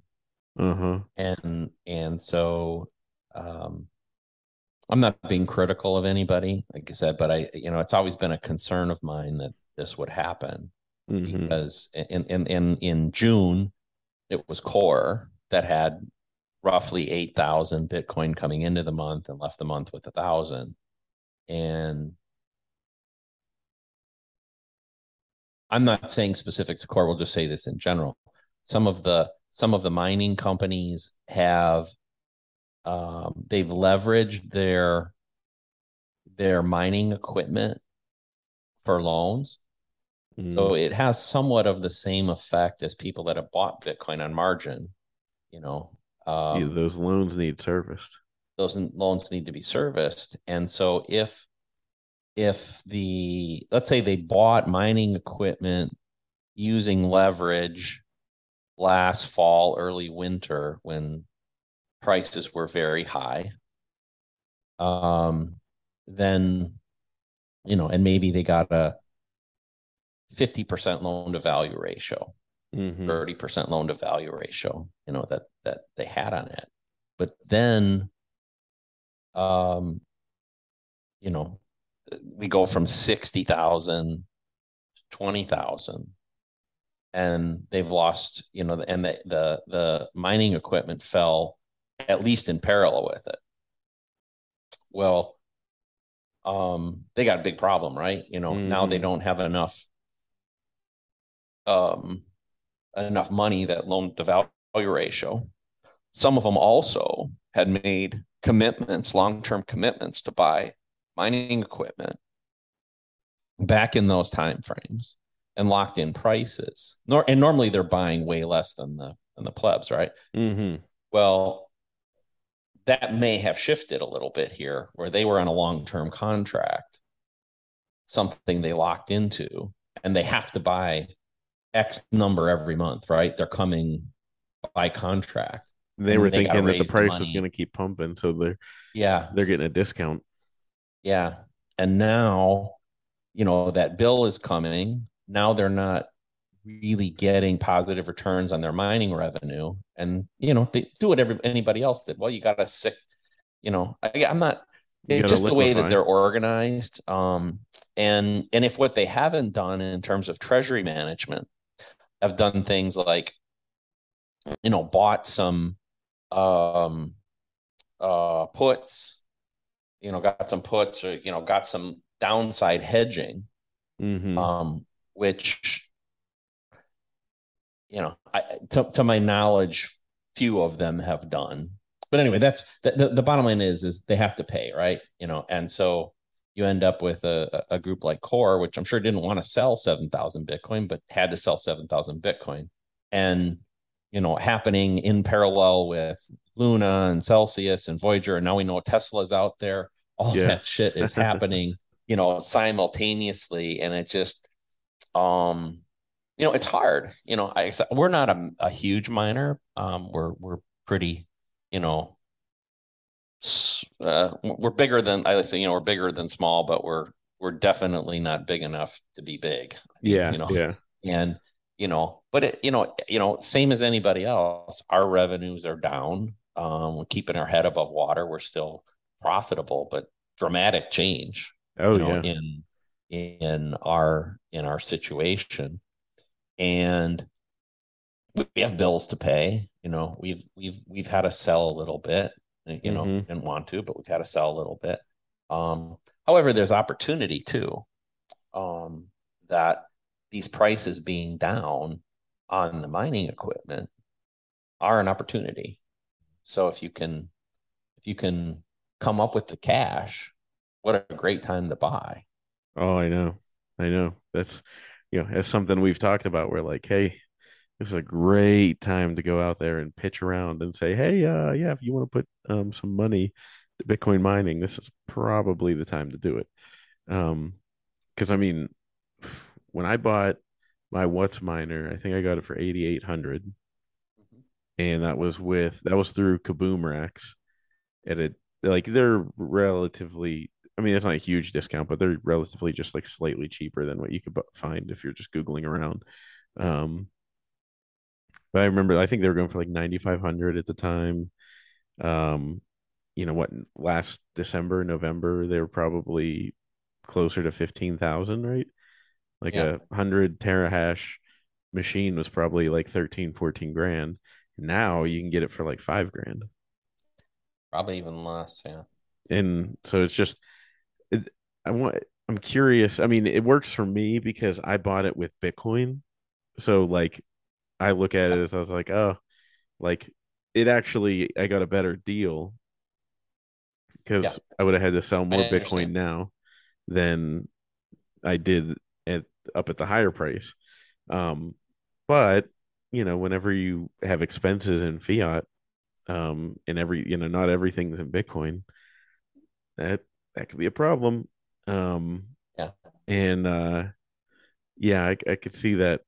Uh-huh. And and so um, I'm not being critical of anybody, like I said, but I you know it's always been a concern of mine that this would happen mm-hmm. because in in in in June it was core that had roughly 8,000 Bitcoin coming into the month and left the month with a thousand. And I'm not saying specific to core, we'll just say this in general. Some of the some of the mining companies have um, they've leveraged their their mining equipment for loans. Mm. So it has somewhat of the same effect as people that have bought Bitcoin on margin you know um, yeah, those loans need serviced those loans need to be serviced and so if if the let's say they bought mining equipment using leverage last fall early winter when prices were very high um then you know and maybe they got a 50% loan to value ratio mm-hmm. 30% loan to value ratio, you know, that that they had on it. But then um you know, we go from 60,000 to 20,000 and they've lost, you know, and the, the the mining equipment fell at least in parallel with it. Well, um, they got a big problem, right? You know, mm-hmm. now they mm-hmm. don't have enough um enough money that loan to value ratio. Some of them also had made commitments, long term commitments to buy mining equipment back in those time frames and locked in prices. Nor and normally they're buying way less than the than the plebs, right? Mm-hmm. Well, that may have shifted a little bit here, where they were on a long term contract, something they locked into, and they have to buy X number every month, right? They're coming by contract. They were they thinking that the price the was going to keep pumping, so they're yeah they're getting a discount. Yeah, and now you know that bill is coming. Now they're not really getting positive returns on their mining revenue, and you know they do what every anybody else did. Well, you got a sick, you know. I, I'm not just the way that they're organized um, and and if what they haven't done in terms of treasury management have done things like you know bought some um uh puts you know got some puts or you know got some downside hedging mm-hmm. um which you know I, to, to my knowledge few of them have done. But anyway, that's the, the, the bottom line is is they have to pay, right? You know, and so you end up with a, a group like Core, which I'm sure didn't want to sell 7,000 Bitcoin, but had to sell 7,000 Bitcoin. And, you know, happening in parallel with Luna and Celsius and Voyager. And now we know Tesla's out there. All yeah. that shit is *laughs* happening, you know, simultaneously. And it just, um, you know, it's hard. You know, I we're not a, a huge miner. Um, we're we're pretty, you know, uh, we're bigger than I say. You know, we're bigger than small, but we're we're definitely not big enough to be big. Yeah, you know, yeah, and you know, but it, you know, you know, same as anybody else, our revenues are down. Um, we're keeping our head above water. We're still profitable, but dramatic change. Oh you know, yeah. In in our in our situation, and we have bills to pay. You know, we've we've we've had to sell a little bit. You know, mm-hmm. didn't want to, but we've had to sell a little bit. Um, however, there's opportunity too. Um, that these prices being down on the mining equipment are an opportunity. So if you can if you can come up with the cash, what a great time to buy. Oh, I know. I know. That's you know, that's something we've talked about. We're like, hey, this is a great time to go out there and pitch around and say, hey, uh, yeah, if you want to put um, some money to Bitcoin mining, this is probably the time to do it. Um, because I mean, when I bought my Whatsminer, I think I got it for eighty eight hundred, mm-hmm. and that was with that was through Kaboomracks, and it like they're relatively. I mean, it's not a huge discount, but they're relatively just like slightly cheaper than what you could find if you're just googling around. Um, but I remember I think they were going for like ninety five hundred at the time. Um, you know what? Last December, November, they were probably closer to fifteen thousand, right? Like yeah. a hundred terahash machine was probably like 13, 14 grand. Now you can get it for like five grand. Probably even less, yeah. And so it's just it, I want I'm curious. I mean, it works for me because I bought it with Bitcoin. So like I look at it as I was like, oh, like it actually I got a better deal because yeah. I would have had to sell more Bitcoin now than I did at up at the higher price. Um, but you know, whenever you have expenses in fiat, um, and every you know, not everything's in Bitcoin, that that could be a problem. Um, yeah, and uh, yeah, I, I could see that.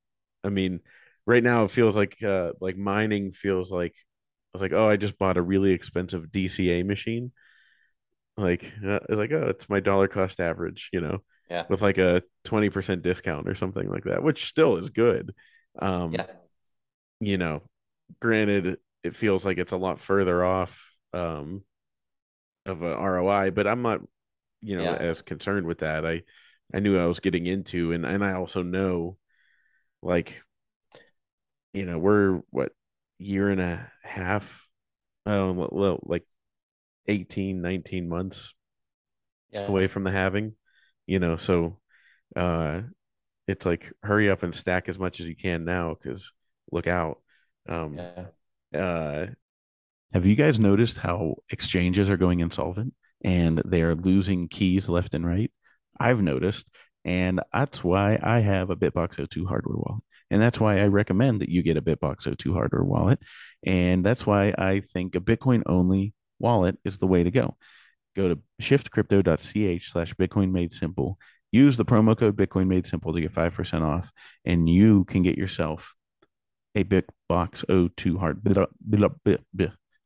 I mean, right now it feels like uh, like mining feels like I was like, oh, I just bought a really expensive DCA machine. Like, uh, like oh, it's my dollar cost average, you know yeah. with like a 20% discount or something like that which still is good. Um yeah. you know granted it feels like it's a lot further off um of a ROI but I'm not you know yeah. as concerned with that. I I knew I was getting into and and I also know like you know we're what year and a half oh well like 18 19 months yeah. away from the halving you know so uh it's like hurry up and stack as much as you can now because look out. Um yeah. uh have you guys noticed how exchanges are going insolvent and they are losing keys left and right? I've noticed and that's why i have a BitBox02 hardware wallet. And that's why i recommend that you get a BitBox02 hardware wallet. And that's why i think a bitcoin only wallet is the way to go go to shiftcrypto.ch slash Bitcoin made simple. Use the promo code Bitcoin made simple to get 5% off, and you can get yourself a BitBox02 hard.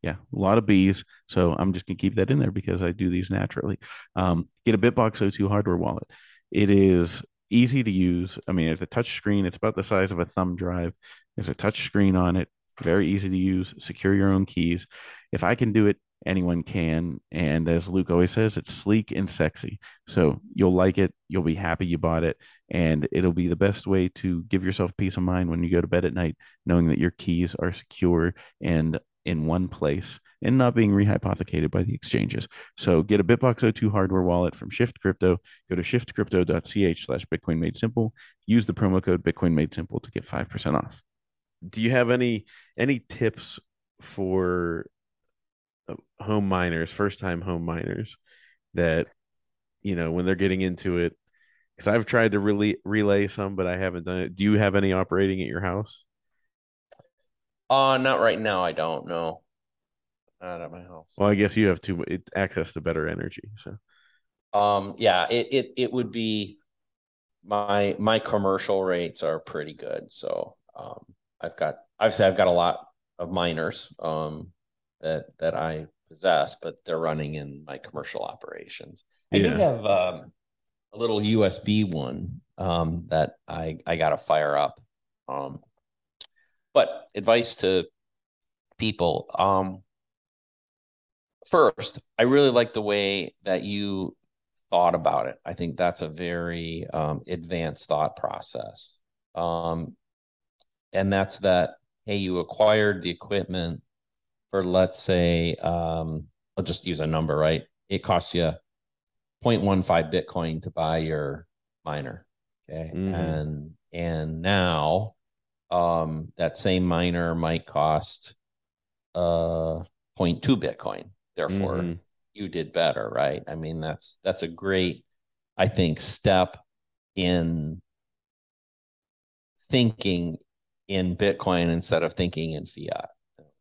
Yeah, a lot of B's. So I'm just going to keep that in there because I do these naturally. Um, get a BitBox02 hardware wallet. It is easy to use. I mean, it's a touch screen. It's about the size of a thumb drive. There's a touch screen on it. Very easy to use. Secure your own keys. If I can do it, anyone can. And as Luke always says, it's sleek and sexy. So you'll like it. You'll be happy you bought it. And it'll be the best way to give yourself peace of mind when you go to bed at night, knowing that your keys are secure and in one place and not being rehypothecated by the exchanges. So get a BitBox02 hardware wallet from Shift Crypto. Go to shiftcrypto.ch slash Bitcoin Made Simple. Use the promo code Bitcoin Made Simple to get 5% off. Do you have any any tips for home miners, first time home miners, that you know when they're getting into it? Because I've tried to really relay some, but I haven't done it. Do you have any operating at your house? Uh, not right now. I don't know. Not at my house. Well, I guess you have too it, access to better energy. So, um, yeah, it it it would be my my commercial rates are pretty good. So, um, I've got obviously I've got a lot of miners um that that I possess, but they're running in my commercial operations. I do have um, a little USB one um, that I I got to fire up. Um, but advice to people. Um, first, I really like the way that you thought about it. I think that's a very um, advanced thought process. Um, and that's that, hey, you acquired the equipment for, let's say, um, I'll just use a number, right? It costs you 0.15 Bitcoin to buy your miner. Okay. Mm-hmm. And and now um, that same miner might cost uh 0.2 Bitcoin. Therefore, mm-hmm. you did better, right? I mean, that's that's a great, I think, step in thinking in Bitcoin instead of thinking in fiat.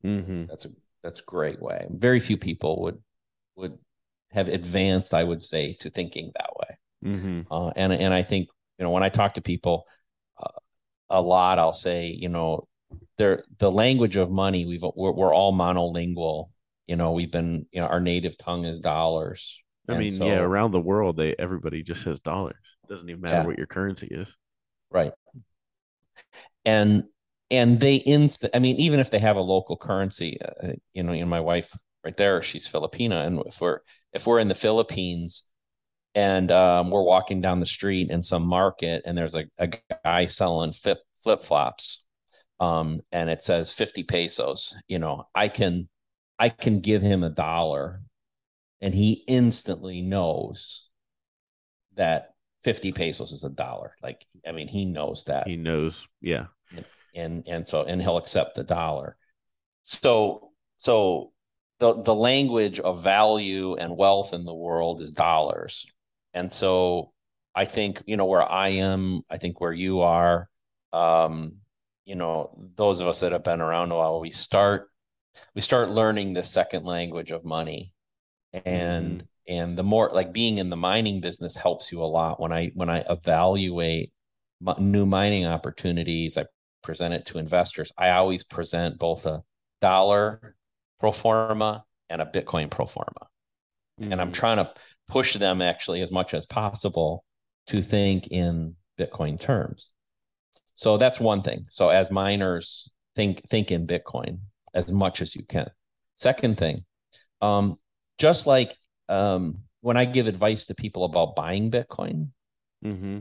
Mm-hmm. That's a that's a great way. Very few people would would have advanced, I would say, to thinking that way. Mm-hmm. Uh, and and I think you know when I talk to people, a lot, I'll say, you know, there the language of money. We've we're, we're all monolingual. You know, we've been you know our native tongue is dollars. I mean, so, yeah, around the world, they everybody just says dollars. It doesn't even matter yeah. what your currency is. Right. And and they inst. I mean, even if they have a local currency, uh, you know, you know, my wife right there, she's Filipina, and if we're if we're in the Philippines, and um, we're walking down the street in some market and there's a, a guy selling flip flip flops um, and it says 50 pesos you know i can i can give him a dollar and he instantly knows that 50 pesos is a dollar. Like i mean he knows that. He knows yeah. And and, and so and he'll accept the dollar so so the the language of value and wealth in the world is dollars and so I think, you know, where I am, I think where you are, um, you know, those of us that have been around a while, we start we start learning the second language of money. And mm-hmm. and the more like being in the mining business helps you a lot when I when I evaluate new mining opportunities, I present it to investors. I always present both a dollar pro forma and a Bitcoin pro forma. Mm-hmm. And I'm mm-hmm. trying to push them actually as much as possible to think in Bitcoin terms. So that's one thing. So as miners, think think in Bitcoin as much as you can. Second thing, um, just like um, when I give advice to people about buying Bitcoin, mm-hmm.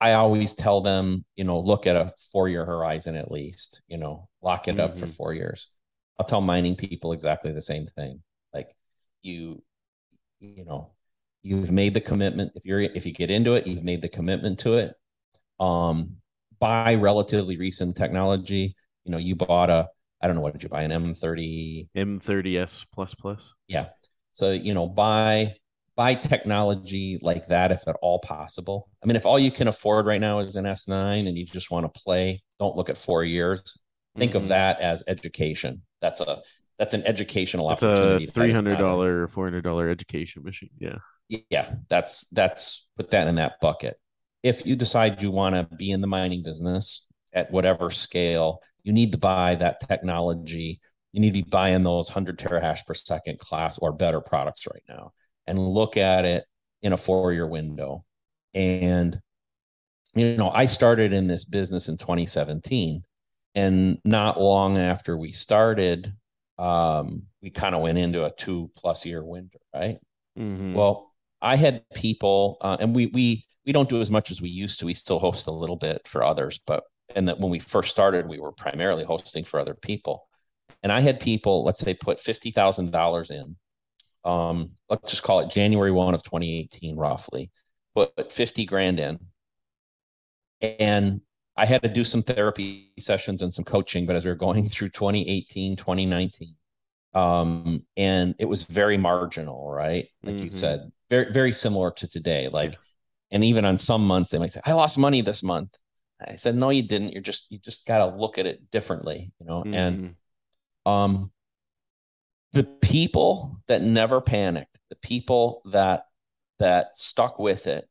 I always tell them, you know, look at a four year horizon at least, you know, lock it mm-hmm. up for mm-hmm. four years. I'll tell mining people exactly the same thing. Like you, you know, you've made the commitment. If you're if you get into it, you've made the commitment to it. Um, buy relatively recent technology. You know, you bought a I don't know what did you buy an M30 M30s plus plus. Yeah. So you know, buy buy technology like that if at all possible. I mean, if all you can afford right now is an S9 and you just want to play, don't look at four years. Think mm-hmm. of that as education. That's a that's an educational it's opportunity. a three hundred dollar, four hundred dollar education machine. Yeah, yeah, that's that's put that in that bucket. If you decide you want to be in the mining business at whatever scale, you need to buy that technology. You need to be buying those hundred terahash per second class or better products right now, and look at it in a four year window. And you know, I started in this business in 2017, and not long after we started, um, we kind of went into a two plus year winter, right? Mm-hmm. Well, I had people, uh, and we we we don't do as much as we used to. We still host a little bit for others, but and that when we first started, we were primarily hosting for other people. And I had people, let's say, put fifty thousand dollars in. Um, let's just call it January one of 2018, roughly. but fifty grand in, and I had to do some therapy sessions and some coaching, but as we were going through 2018, 2019, um, and it was very marginal, right? Like mm-hmm. you said, very, very similar to today. Like, and even on some months, they might say, I lost money this month. I said, no, you didn't. You're just, you just got to look at it differently, you know? Mm-hmm. And, um, the people that never panicked, the people that, that stuck with it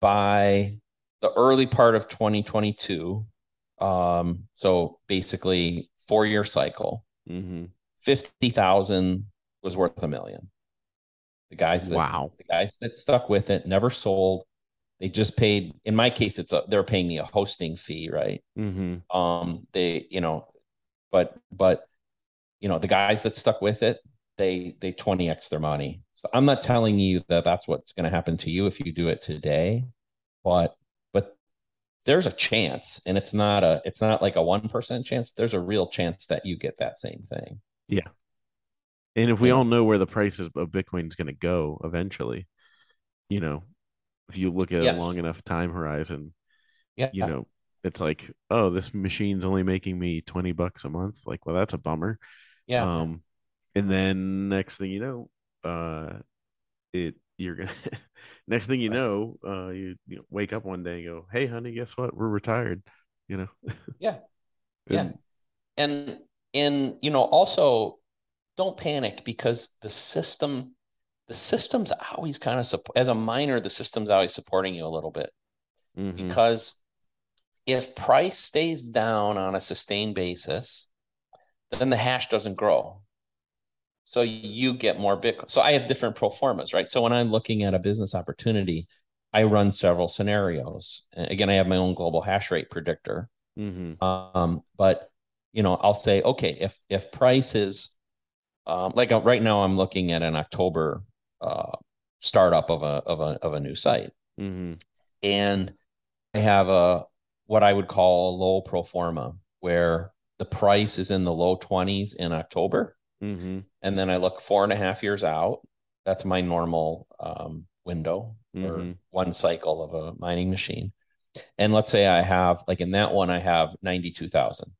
by the early part of 2022 um so basically four year cycle. Mm-hmm. 50,000 was worth a million. The guys that wow. the guys that stuck with it never sold. They just paid in my case it's a they're paying me a hosting fee right? Mm-hmm. um they you know but but you know the guys that stuck with it they they 20x their money. So i'm not telling you that that's what's going to happen to you if you do it today but but there's a chance and it's not a it's not like a 1% chance. There's a real chance that you get that same thing. Yeah. And if we all know where the price of bitcoin is going to go eventually you know if you look at a long enough time horizon yeah. you know it's like oh this machine's only making me 20 bucks a month. Like well that's a bummer yeah um and then next thing you know uh it you're gonna *laughs* next thing you know, uh, you, you wake up one day and go, "Hey, honey, guess what? We're retired." You know. *laughs* yeah. Yeah. And and you know also don't panic because the system the system's always kind of support as a miner the system's always supporting you a little bit mm-hmm. because if price stays down on a sustained basis then the hash doesn't grow so you get more Bitcoin. So I have different pro formas, right? So when I'm looking at a business opportunity, I run several scenarios. Again, I have my own global hash rate predictor. Mm-hmm. Um, but you know, I'll say, okay, if if price is um, like uh, right now, I'm looking at an October uh, startup of a of a of a new site, mm-hmm. and I have a what I would call a low pro forma where the price is in the low 20s in October Mm-hmm. And then I look four and a half years out. That's my normal um, window for mm-hmm. one cycle of a mining machine. And let's say I have, like in that one, I have 92,000.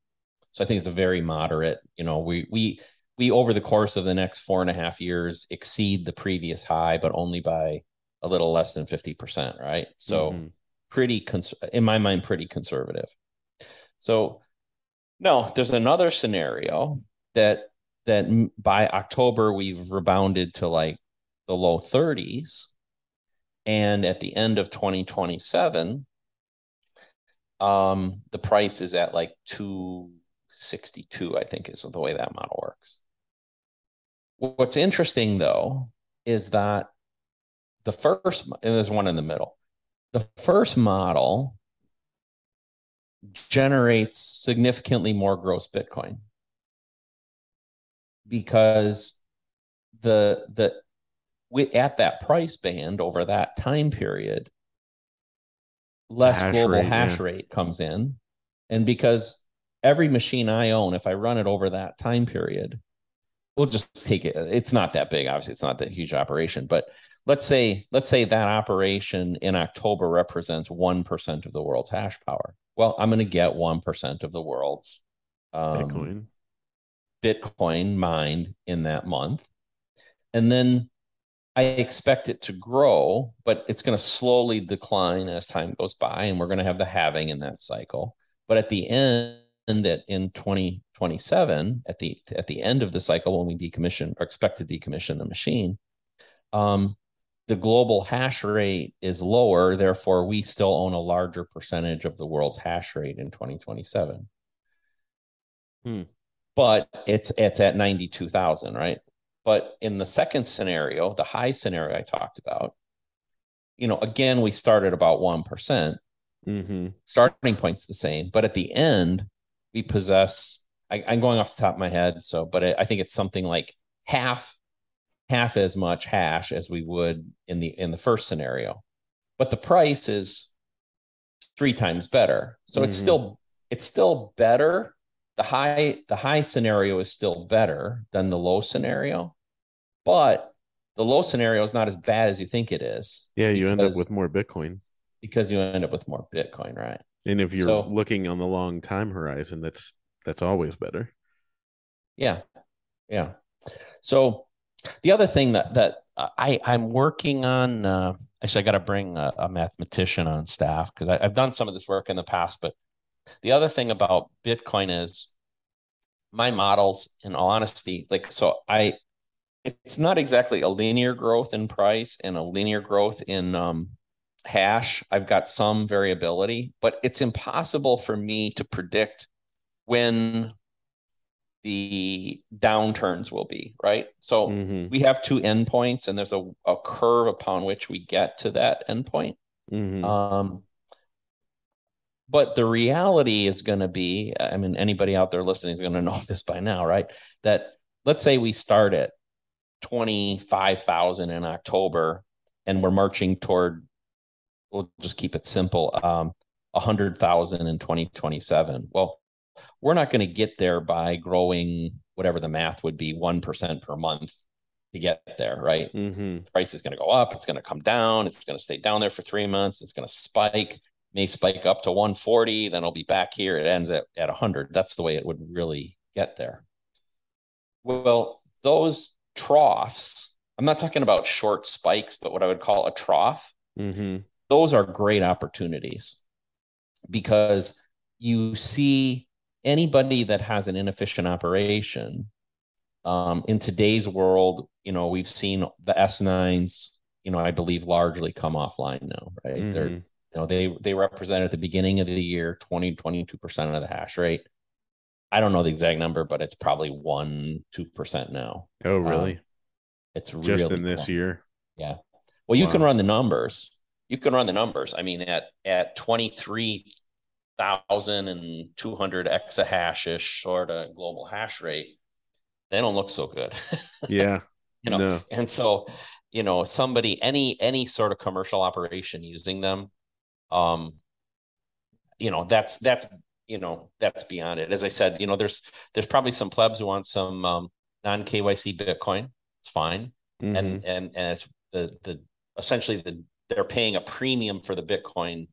So I think it's a very moderate, you know, we, we, we over the course of the next four and a half years exceed the previous high, but only by a little less than 50%. Right. So mm-hmm. pretty, cons- in my mind, pretty conservative. So no, there's another scenario that that by October we've rebounded to like the low 30s. And at the end of 2027, um, the price is at like 262, I think is the way that model works. What's interesting though is that the first, and there's one in the middle, the first model generates significantly more gross Bitcoin. Because the the we, at that price band over that time period less hash global rate, hash yeah. rate comes in. And because every machine i own if i run it over that time period we'll just take it it's not that big obviously it's not that huge operation but let's say let's say that operation in october represents 1% of the world's hash power well i'm going to get 1% of the world's um, Bitcoin. Bitcoin mined in that month. And then I expect it to grow, but it's going to slowly decline as time goes by. And we're going to have the halving in that cycle. But at the end, at, in 2027, at the at the end of the cycle, when we decommission or expect to decommission the machine, um, the global hash rate is lower. Therefore, we still own a larger percentage of the world's hash rate in 2027. Hmm but it's it's at 92,000, right? But in the second scenario, the high scenario I talked about, you know, again, we started about 1%. Mm-hmm. Starting point's the same, but at the end, we possess, I, am going off the top of my head. So, but it, I think it's something like half, half as much hash as we would in the, in the first scenario, but the price is three times better. So mm-hmm. it's still, it's still better the high the high scenario is still better than the low scenario but the low scenario is not as bad as you think it is yeah you end up with more bitcoin because you end up with more bitcoin right And if you're So- looking on the long time horizon, that's that's always better. Yeah. Yeah. So the other thing that that I I'm working on uh actually I got to bring a, a mathematician on staff because I've done some of this work in the past, but the other thing about Bitcoin is my models, in all honesty, like so I it's not exactly a linear growth in price and a linear growth in um hash. I've got some variability, but it's impossible for me to predict when the downturns will be, right? So Mm-hmm. we have two endpoints and there's a, a curve upon which we get to that endpoint. Mm-hmm. Um, but the reality is going to be, I mean, anybody out there listening is going *laughs* to know this by now, right? That let's say we start at 25,000 in October and we're marching toward, we'll just keep it simple, um, 100,000 in 2027. Well, we're not going to get there by growing whatever the math would be 1% per month to get there, right? Mm-hmm. price is going to go up, it's going to come down, it's going to stay down there for three months, it's going to spike, may spike up to 140, then it'll be back here, it ends at, at 100. That's the way it would really get there. Well, those troughs, I'm not talking about short spikes, but what I would call a trough, Mm-hmm. those are great opportunities because you see anybody that has an inefficient operation um, in today's world you know we've seen the s9s you know i believe largely come offline now right they're Mhm. you know they they represent at the beginning of the year 20 22% of the hash rate i don't know the exact number but it's probably 1 2% now Oh, really? it's Just really in this year? Yeah. Well, you can run the numbers. You can run the numbers. I mean, at at twenty three thousand and two hundred exahash ish sort of global hash rate, they don't look so good. *laughs* Yeah. You know, no. and so, you know, somebody any any sort of commercial operation using them, um, you know, that's that's you know that's beyond it. As I said, you know, there's there's probably some plebs who want some um, non KYC Bitcoin. It's fine Mhm. and and and it's the the essentially the they're paying a premium for the bitcoin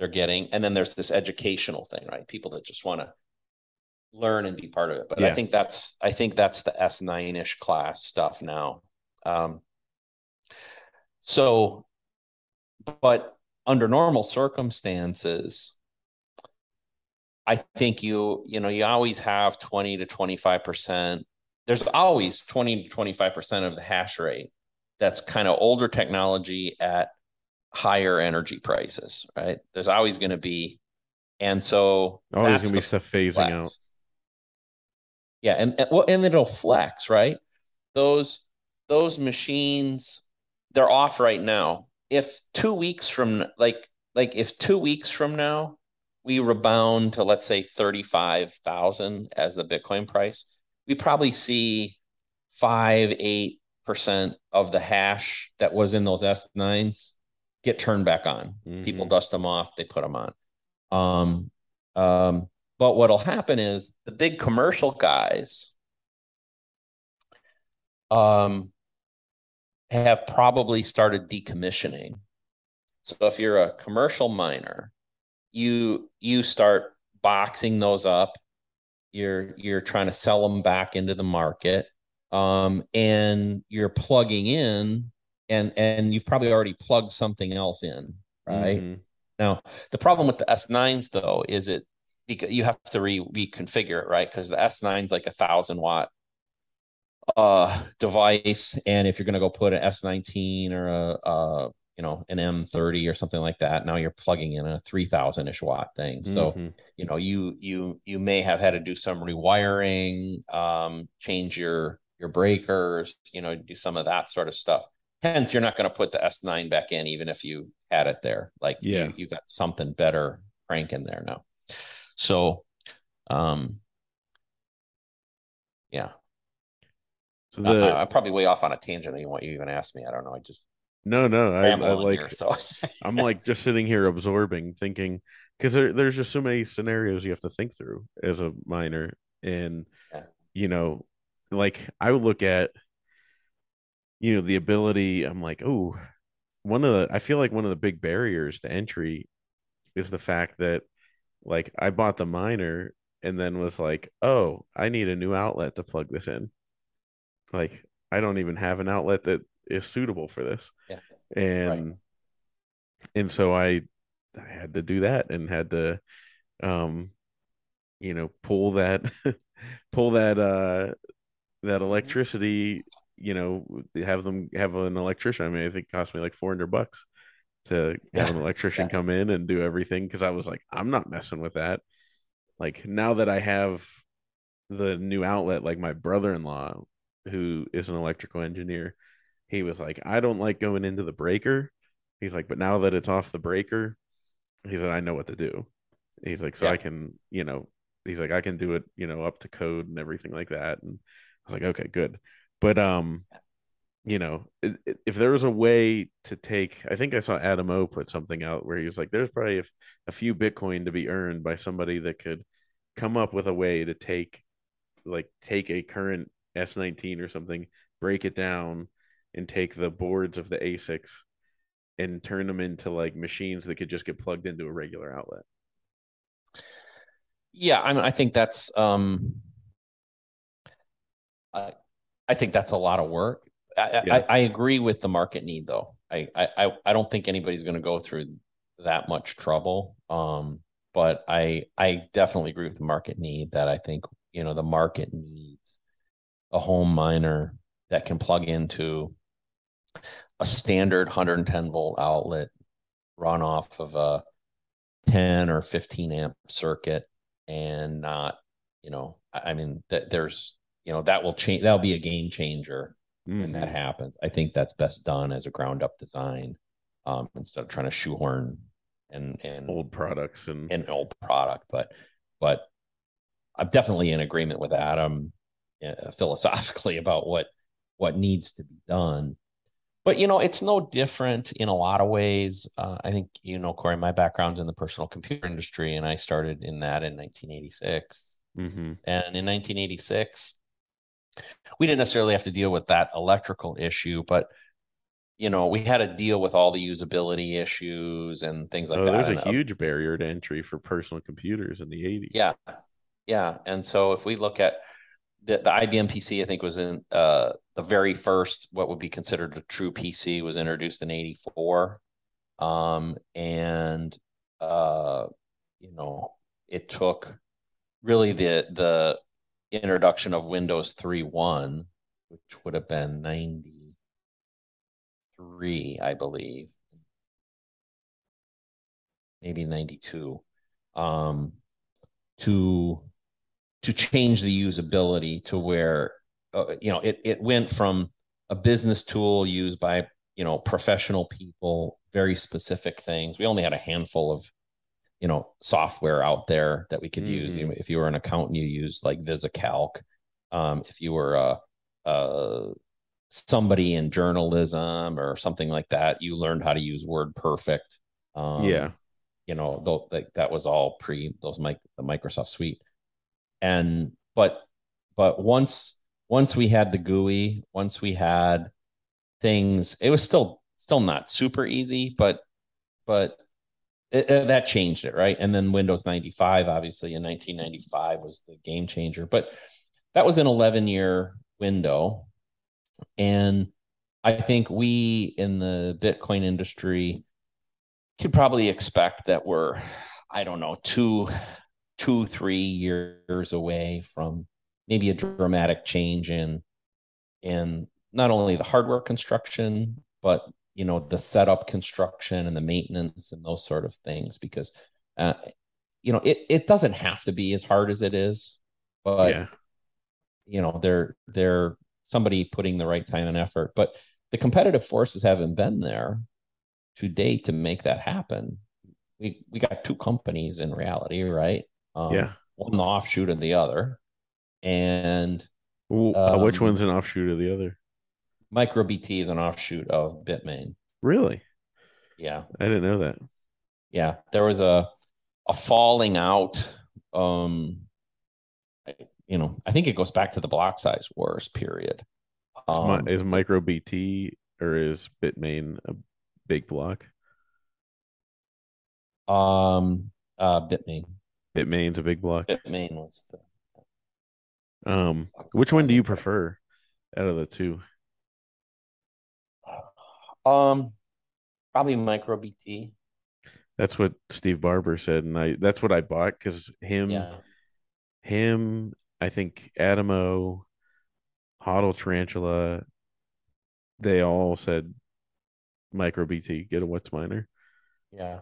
they're getting. And then there's this educational thing right? People that just want to learn and be part of it. But i think that's i think that's the s9ish class stuff now. Um so but under normal circumstances i think you you know you always have 20 to 25 percent. There's always 20 to 25% of the hash rate that's kind of older technology at higher energy prices, right? There's always going to be, and so Always that's gonna be stuff phasing flex. out. Yeah, and, and well, and it'll flex, right? Those those machines, they're off right now. If two weeks from like like if two weeks from now we rebound to let's say thirty five thousand as the Bitcoin price, we probably see five eight percent of the hash that was in those S nines get turned back on. People Mhm. dust them off, they put them on. Um, um, but what'll happen is the big commercial guys um, have probably started decommissioning. So if you're a commercial miner, you you start boxing those up. You're you're trying to sell them back into the market, um, and you're plugging in, and and you've probably already plugged something else in, right? Mhm. Now, the problem with the S9s though is it because you have to re reconfigure it, right? Because the S9 is like a thousand watt uh device, and if you're gonna go put an S19 or a, a you know an M30 or something like that, now you're plugging in a three thousand ish watt thing. So Mhm. you know you you you may have had to do some rewiring, um, change your your breakers, you know, do some of that sort of stuff. Hence, you're not going to put the S9 back in, even if you had it there. Like Yeah. you, you got something better cranking there now. So, um, yeah, So the I, am probably way off on a tangent. on what you even asked me. I don't know. I just no, no, I, I like here. So, *laughs* I'm like just sitting here absorbing, thinking because there, there's just so many scenarios you have to think through as a miner, and Yeah. you know, like I would look at, you know, the ability. I'm like, oh, one of the I feel like one of the big barriers to entry is the fact that like I bought the miner and then was like, oh, I need a new outlet to plug this in. Like I don't even have an outlet that is suitable for this. Yeah. And right. and so I I had to do that and had to um you know pull that *laughs* pull that uh that mm-hmm. electricity you know have them have an electrician i mean i think it cost me like 400 bucks to yeah. have an electrician yeah. come in and do everything because i was like i'm not messing with that like now that i have the new outlet like my brother-in-law who is an electrical engineer he was like i don't like going into the breaker he's like but now that it's off the breaker he said i know what to do he's like so yeah. i can you know he's like i can do it you know up to code and everything like that and i was like okay good but um you know if there was a way to take i think i saw adam o put something out where he was like there's probably a, a few bitcoin to be earned by somebody that could come up with a way to take like take a current s19 or something break it down and take the boards of the asics and turn them into like machines that could just get plugged into a regular outlet. Yeah, I mean, I think that's um, I, I think that's a lot of work. I, yeah. I, I, agree with the market need though. I I I don't think anybody's going to go through that much trouble. Um, but I I definitely agree with the market need that I think you know the market needs a home miner that can plug into a standard 110 volt outlet run off of a 10 or 15 amp circuit and not, you know, I mean that there's, you know, that will change. That'll be a game changer mm-hmm. when that mm-hmm. happens. I think that's best done as a ground up design um, instead of trying to shoehorn and and old products and an old product. But but I'm definitely in agreement with Adam uh, philosophically about what what needs to be done but you know it's no different in a lot of ways uh, i think you know Cory my background's in the personal computer industry and i started in that in 1986 mm-hmm. and in 1986 we didn't necessarily have to deal with that electrical issue but you know we had to deal with all the usability issues and things like oh, that there's a and, huge barrier to entry for personal computers in the 80s yeah. Yeah. And so if we look at the, the IBM PC, I think, was in uh, the very first, what would be considered a true PC, was introduced in '84, um, and uh, you know, it took really the the introduction of Windows 3.1, which would have been 93, I believe, maybe 92, um, to to change the usability to where uh, you know it it went from a business tool used by you know professional people very specific things. We only had a handful of you know software out there that we could mm-hmm. use if you were an accountant you used like visicalc. Um, if you were a, a somebody in journalism or something like that you learned how to use word perfect. Um, yeah. you know though that, that was all pre those mic the microsoft suite. And but but once once we had the GUI, once we had things, it was still still not super easy, but but it, it, that changed it, right? And then Windows 95, obviously in 1995 was the game changer, but that was an 11 year window. And I think we in the Bitcoin industry could probably expect that we're, I don't know, two two, three years away from maybe a dramatic change in in not only the hardware construction, but you know the setup construction and the maintenance and those sort of things because uh, you know it it doesn't have to be as hard as it is, but yeah. you know they're they're somebody putting the right time and effort, but the competitive forces haven't been there to date to make that happen. We we got two companies in reality, right? Um, yeah. One the offshoot of the other. And uh, um, which one's an offshoot of the other? MicroBT is an offshoot of Bitmain. Really? Yeah. I didn't know that. Yeah. There was a a falling out. Um you know, I think it goes back to the block size wars period. Um, is MicroBT or is Bitmain a big block? Um, uh, Bitmain. Bitmain's a big block. Bitmain was the. Um, which one do you prefer out of the two? Um, probably MicroBT. That's what Steve Barbour said, and I that's what I bought because him, Yeah. him, I think Adamo, Hodl Tarantula, they all said MicroBT, get a Whatsminer. Yeah.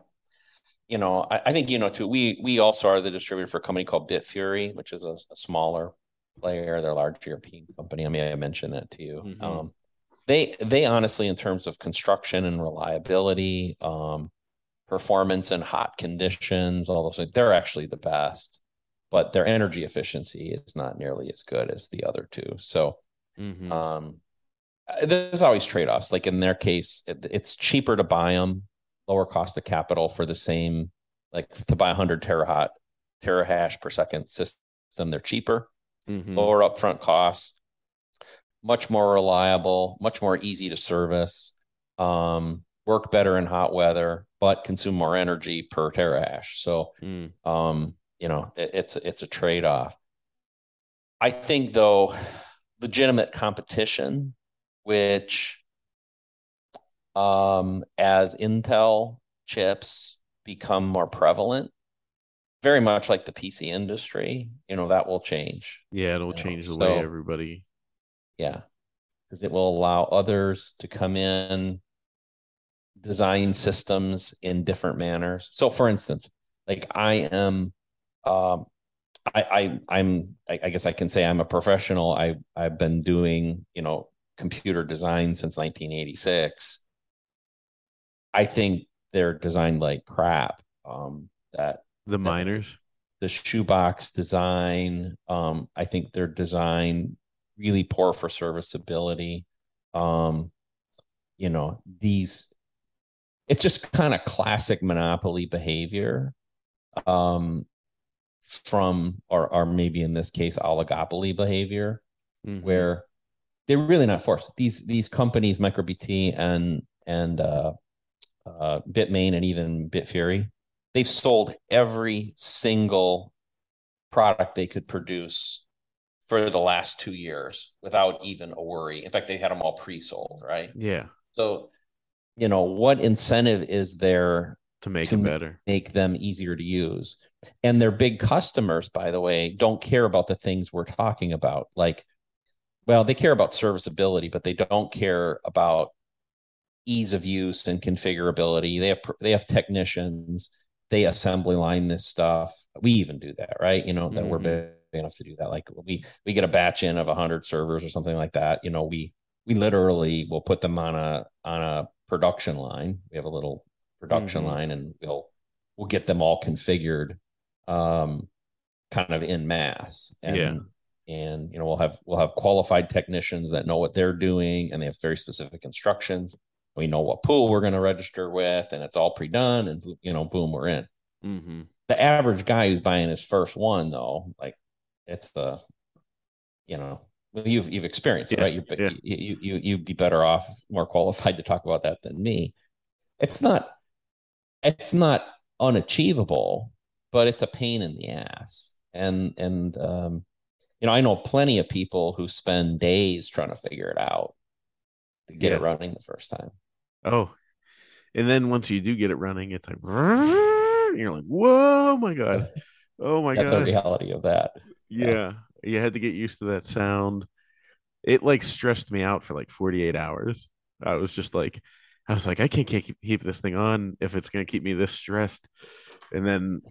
You know, I, I think, you know, too, we we also are the distributor for a company called Bitfury, which is a, a smaller player. They're a large European company. I mean, I mentioned that to you. Mhm. Um, they they honestly, in terms of construction and reliability, um, performance in hot conditions, all those things, they're actually the best. But their energy efficiency is not nearly as good as the other two. So Mhm. um, uh, there's always trade-offs. Like in their case, it, it's cheaper to buy them, lower cost of capital for the same, like to buy 100 terahash terahash per second system. They're cheaper, Mhm. lower upfront costs, much more reliable, much more easy to service, um, work better in hot weather, but consume more energy per terahash. So Mm. um, you know, it, it's it's a trade-off. I think though, legitimate competition, which um, as Intel chips become more prevalent, very much like the PC industry, you know, that will change. Yeah, it'll You know, change the so- way everybody. Yeah. Because it will allow others to come in, design systems in different manners. So for instance, like I am um I, I I'm I, I guess I can say I'm a professional. I I've been doing, you know, computer design since 1986. I think they're designed like crap. Um that The miners. the shoebox design. Um, I think they're design really poor for serviceability. Um, you know, these it's just kind of classic monopoly behavior. Um, from or or maybe in this case oligopoly behavior Mhm. where they're really not forced. These these companies, MicroBT and and uh, uh, Bitmain and even Bitfury, they've sold every single product they could produce for the last two years without even a worry. In fact, they had them all pre-sold, right? Yeah, So, you know, what incentive is there to make To ma- better. make them easier to use. And their big customers, by the way, don't care about the things we're talking about. Like, well, they care about serviceability, but they don't care about ease of use and configurability. They have they have technicians. They assembly line this stuff. We even do that, right? You know that we're Mhm. big enough to do that. Like we we get a batch in of hundred servers or something like that. You know, we we literally will put them on a on a production line. We have a little production Mhm. line, and we'll we'll get them all configured, um, kind of in mass. And, Yeah. And you know we'll have we'll have qualified technicians that know what they're doing, and they have very specific instructions. We know what pool we're going to register with, and it's all pre-done. And you know, boom, we're in hmm the average guy who's buying his first one though like it's the you know you've you've experienced it Yeah, right? You, yeah. you you you you'd be better off more qualified to talk about that than me. It's not it's not unachievable but it's a pain in the ass. And and um you know i know plenty of people who spend days trying to figure it out to get it running the first time. Oh, and then once you do get it running, it's like *laughs* you're like, whoa, my god, *laughs* oh my That's the reality of that yeah. You had to get used to that sound. It like stressed me out for like 48 hours. I was just like, I was like, I can't, can't keep, keep this thing on if it's gonna keep me this stressed. And then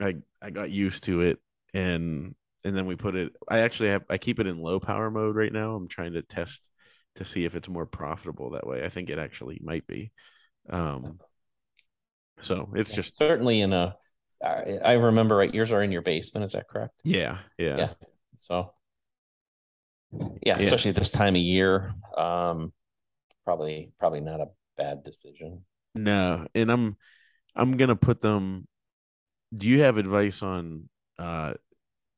I I got used to it, and and then we put it. I actually have I keep it in low power mode right now. I'm trying to test to see if it's more profitable that way. I think it actually might be. Um, so it's just certainly in a I I remember right yours are in your basement is that correct yeah, yeah, Yeah. so yeah, Yeah. especially this time of year um probably probably not a bad decision No, and I'm I'm gonna put them. Do you have advice on? uh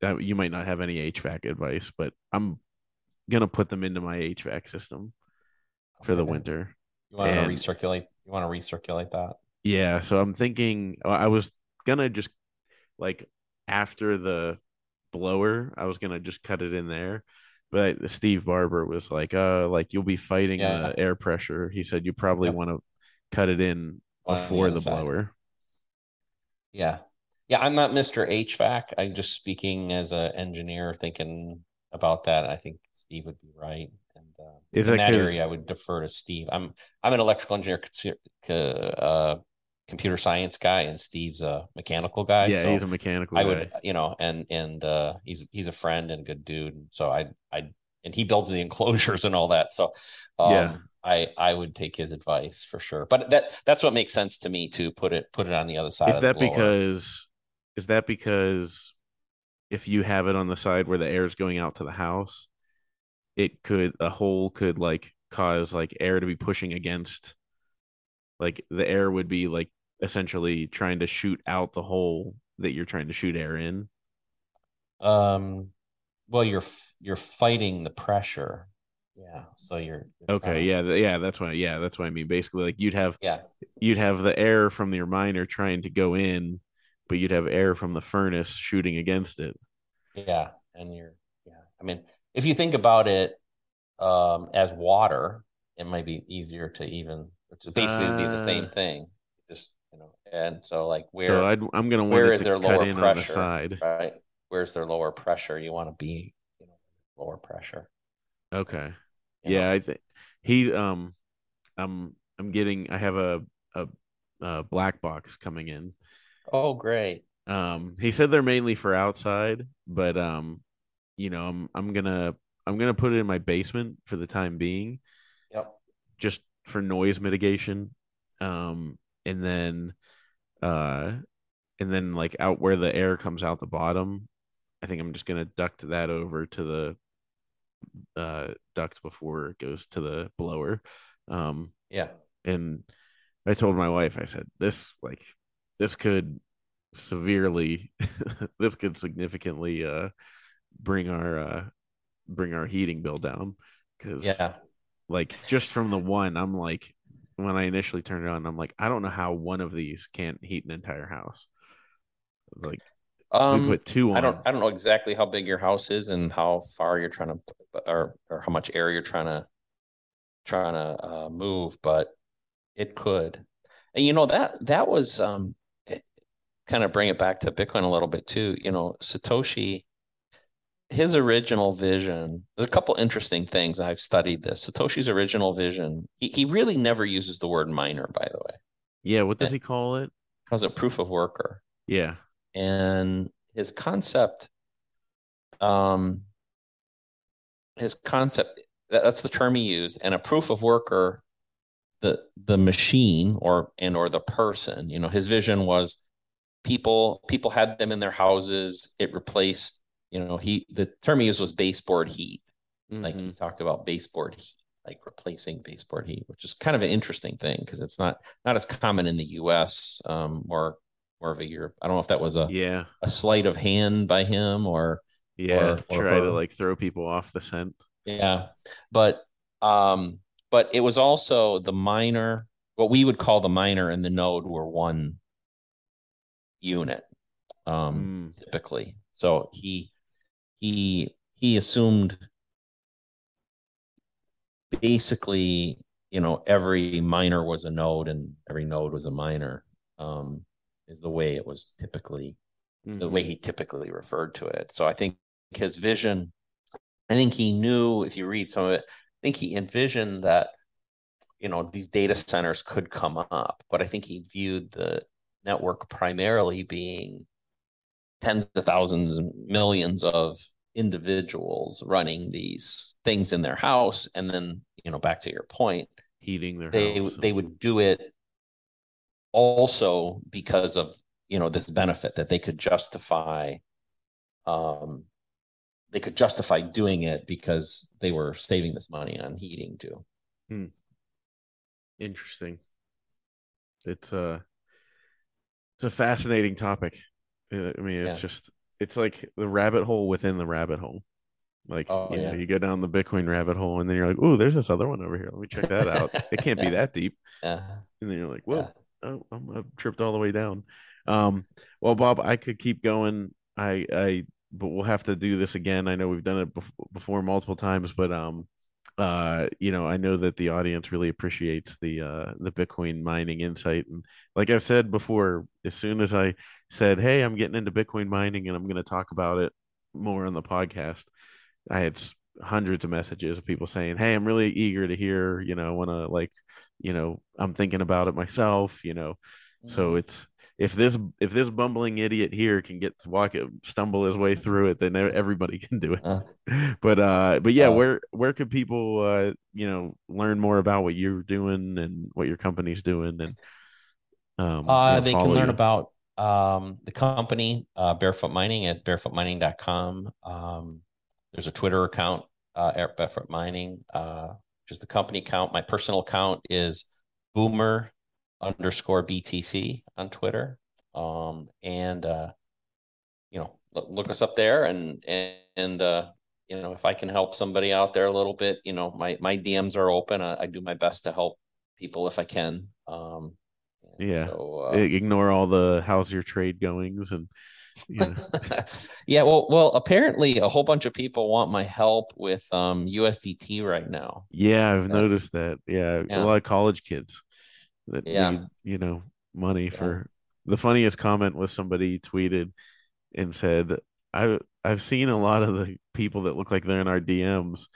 You might not have any HVAC advice, but I'm gonna put them into my HVAC system for the winter. you want to recirculate you want to recirculate that Yeah, so I'm thinking I was gonna just like after the blower, I was gonna just cut it in there. But Steve Barbour was like, uh, like you'll be fighting Yeah. the air pressure. He said you probably Yep. want to cut it in the before the side. blower. Yeah. Yeah, I'm not Mr. HVAC. I'm just speaking as an engineer thinking about that. I think Steve would be right. And uh, Is in that that area, I would defer to Steve. I'm I'm an electrical engineer, uh, computer science guy, and Steve's a mechanical guy. yeah, so he's a mechanical I guy. would, you know, and and uh, he's he's a friend and a good dude. So I I and he builds the *laughs* enclosures and all that. So um, Yeah. I I would take his advice for sure. But that that's what makes sense to me to put it put it on the other side. Is that because is that because if you have it on the side where the air is going out to the house, it could a hole could like cause like air to be pushing against like the air would be like essentially trying to shoot out the hole that you're trying to shoot air in. Um, well, you're f- you're fighting the pressure. Yeah. So you're, you're Okay, kinda- yeah, yeah, that's what yeah, that's what I mean. Basically, like you'd have Yeah. you'd have the air from your miner trying to go in, but you'd have air from the furnace shooting against it. Yeah. And you're yeah. I mean, if you think about it um as water, it might be easier to even is basically would be the same Uh. thing. Just and so like where So I'd, I'm gonna want where is to there cut lower the pressure? side. right? Where's their lower pressure? You want to be, you know, lower pressure. Okay. you Yeah, know? I think he um I'm I'm getting I have a a, a black box coming in. Oh, great. Um he said they're mainly for outside, but um you know, I'm I'm gonna I'm gonna put it in my basement for the time being, Yep. just for noise mitigation. Um and then uh and then like out where the air comes out the bottom, I think I'm just gonna duct that over to the uh duct before it goes to the blower. Um Yeah. and I told my wife, I said, this like this could severely *laughs* this could significantly uh bring our uh bring our heating bill down because Yeah. like just from the one i'm like when i initially turned it on i'm like i don't know how one of these can't heat an entire house like we Um, put two on I don't, I don't know exactly how big your house is and how far you're trying to, or or how much air you're trying to, trying to uh, move, but it could. And you know that that was um, it, kind of bring it back to Bitcoin a little bit too. You know, Satoshi, his original vision. There's a couple interesting things. I've studied this. Satoshi's original vision. He he really never uses the word miner, by the way. yeah what does he call it Calls it proof of worker. yeah and his concept um his concept that, that's the term he used and a proof of worker the the machine or and or the person you know his vision was people people had them in their houses it replaced you know he the term he used was baseboard heat. Like he Mhm. talked about baseboard heat like replacing baseboard heat which is kind of an interesting thing because it's not not as common in the us um more more of a Europe. I don't know if that was a yeah. a sleight of hand by him or yeah or try to like throw people off the scent. Yeah but um but it was also the miner what we would call the miner and the node were one unit um Mm, typically. So he he he assumed basically you know every miner was a node and every node was a miner um is the way it was typically the mhm. way he typically referred to it. So I think his vision, I think he knew if you read some of it, I think he envisioned that, you know, these data centers could come up, but I think he viewed the network primarily being tens of thousands and millions of individuals running these things in their house. And then, you know, back to your point, heating their they house they would do it also because of you know this benefit that they could justify um they could justify doing it because they were saving this money on heating too interesting it's a it's a fascinating topic Uh, i mean it's Yeah. just it's like the rabbit hole within the rabbit hole. Like Oh, you know you go down the bitcoin rabbit hole and then you're like oh there's this other one over here. Let me check that out. It can't be *laughs* that deep. Yeah and then you're like whoa yeah oh, I'm, I'm tripped all the way down. Um, well, Bob, I could keep going. I, I, but we'll have to do this again. I know we've done it before, before multiple times, but um, uh, you know, I know that the audience really appreciates the uh the Bitcoin mining insight, and like I've said before, as soon as I said, "Hey, I'm getting into Bitcoin mining and I'm going to talk about it more on the podcast," I had hundreds of messages of people saying, "Hey, I'm really eager to hear. You know, I want to like, you know, I'm thinking about it myself. You know, so Mhm. it's if this if this bumbling idiot here can get to walk it, stumble his way through it, then everybody *laughs* can do it. Uh, But uh, but yeah, uh, where where could people uh, you know, learn more about what you're doing and what your company's doing and um, you uh, know, they can learn you? about um, the company, uh, Barefoot Mining at barefootmining.com. Um, there's a Twitter account uh, at Barefoot Mining, uh, which is the company account. My personal account is Boomer underscore BTC on Twitter. Um, and uh, you know, look, us up there and and, and uh, you know, if I can help somebody out there a little bit, you know, my my DMs are open. I, I do my best to help people if I can. Um, Yeah. So Ignore all the how's your trade goings and uh *laughs* yeah, well well apparently a whole bunch of people want my help with um USDT right now. Yeah, I've Uh, noticed that. Yeah, a lot of college kids that Yeah. need, you know, money Yeah. for the funniest comment was somebody tweeted and said, I I've seen a lot of the people that look like they're in our DMs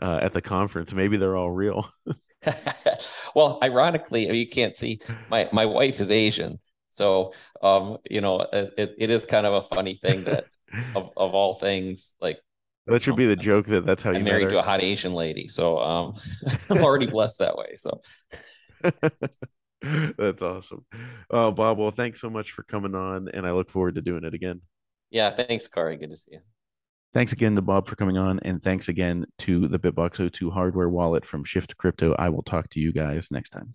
uh, at the conference. Maybe they're all real. *laughs* *laughs* well, ironically, you can't see my my wife is Asian, so um, you know, it, it is kind of a funny thing that *laughs* of of all things, like That should be the joke that that's how you married to a hot Asian lady, so um, I'm already blessed that way. So *laughs* That's awesome. Oh, Bob, well, thanks so much for coming on, and I look forward to doing it again. yeah, thanks, Cory. Good to see you. Thanks again to Bob for coming on, and thanks again to the BitBox02 hardware wallet from Shift Crypto. I will talk to you guys next time.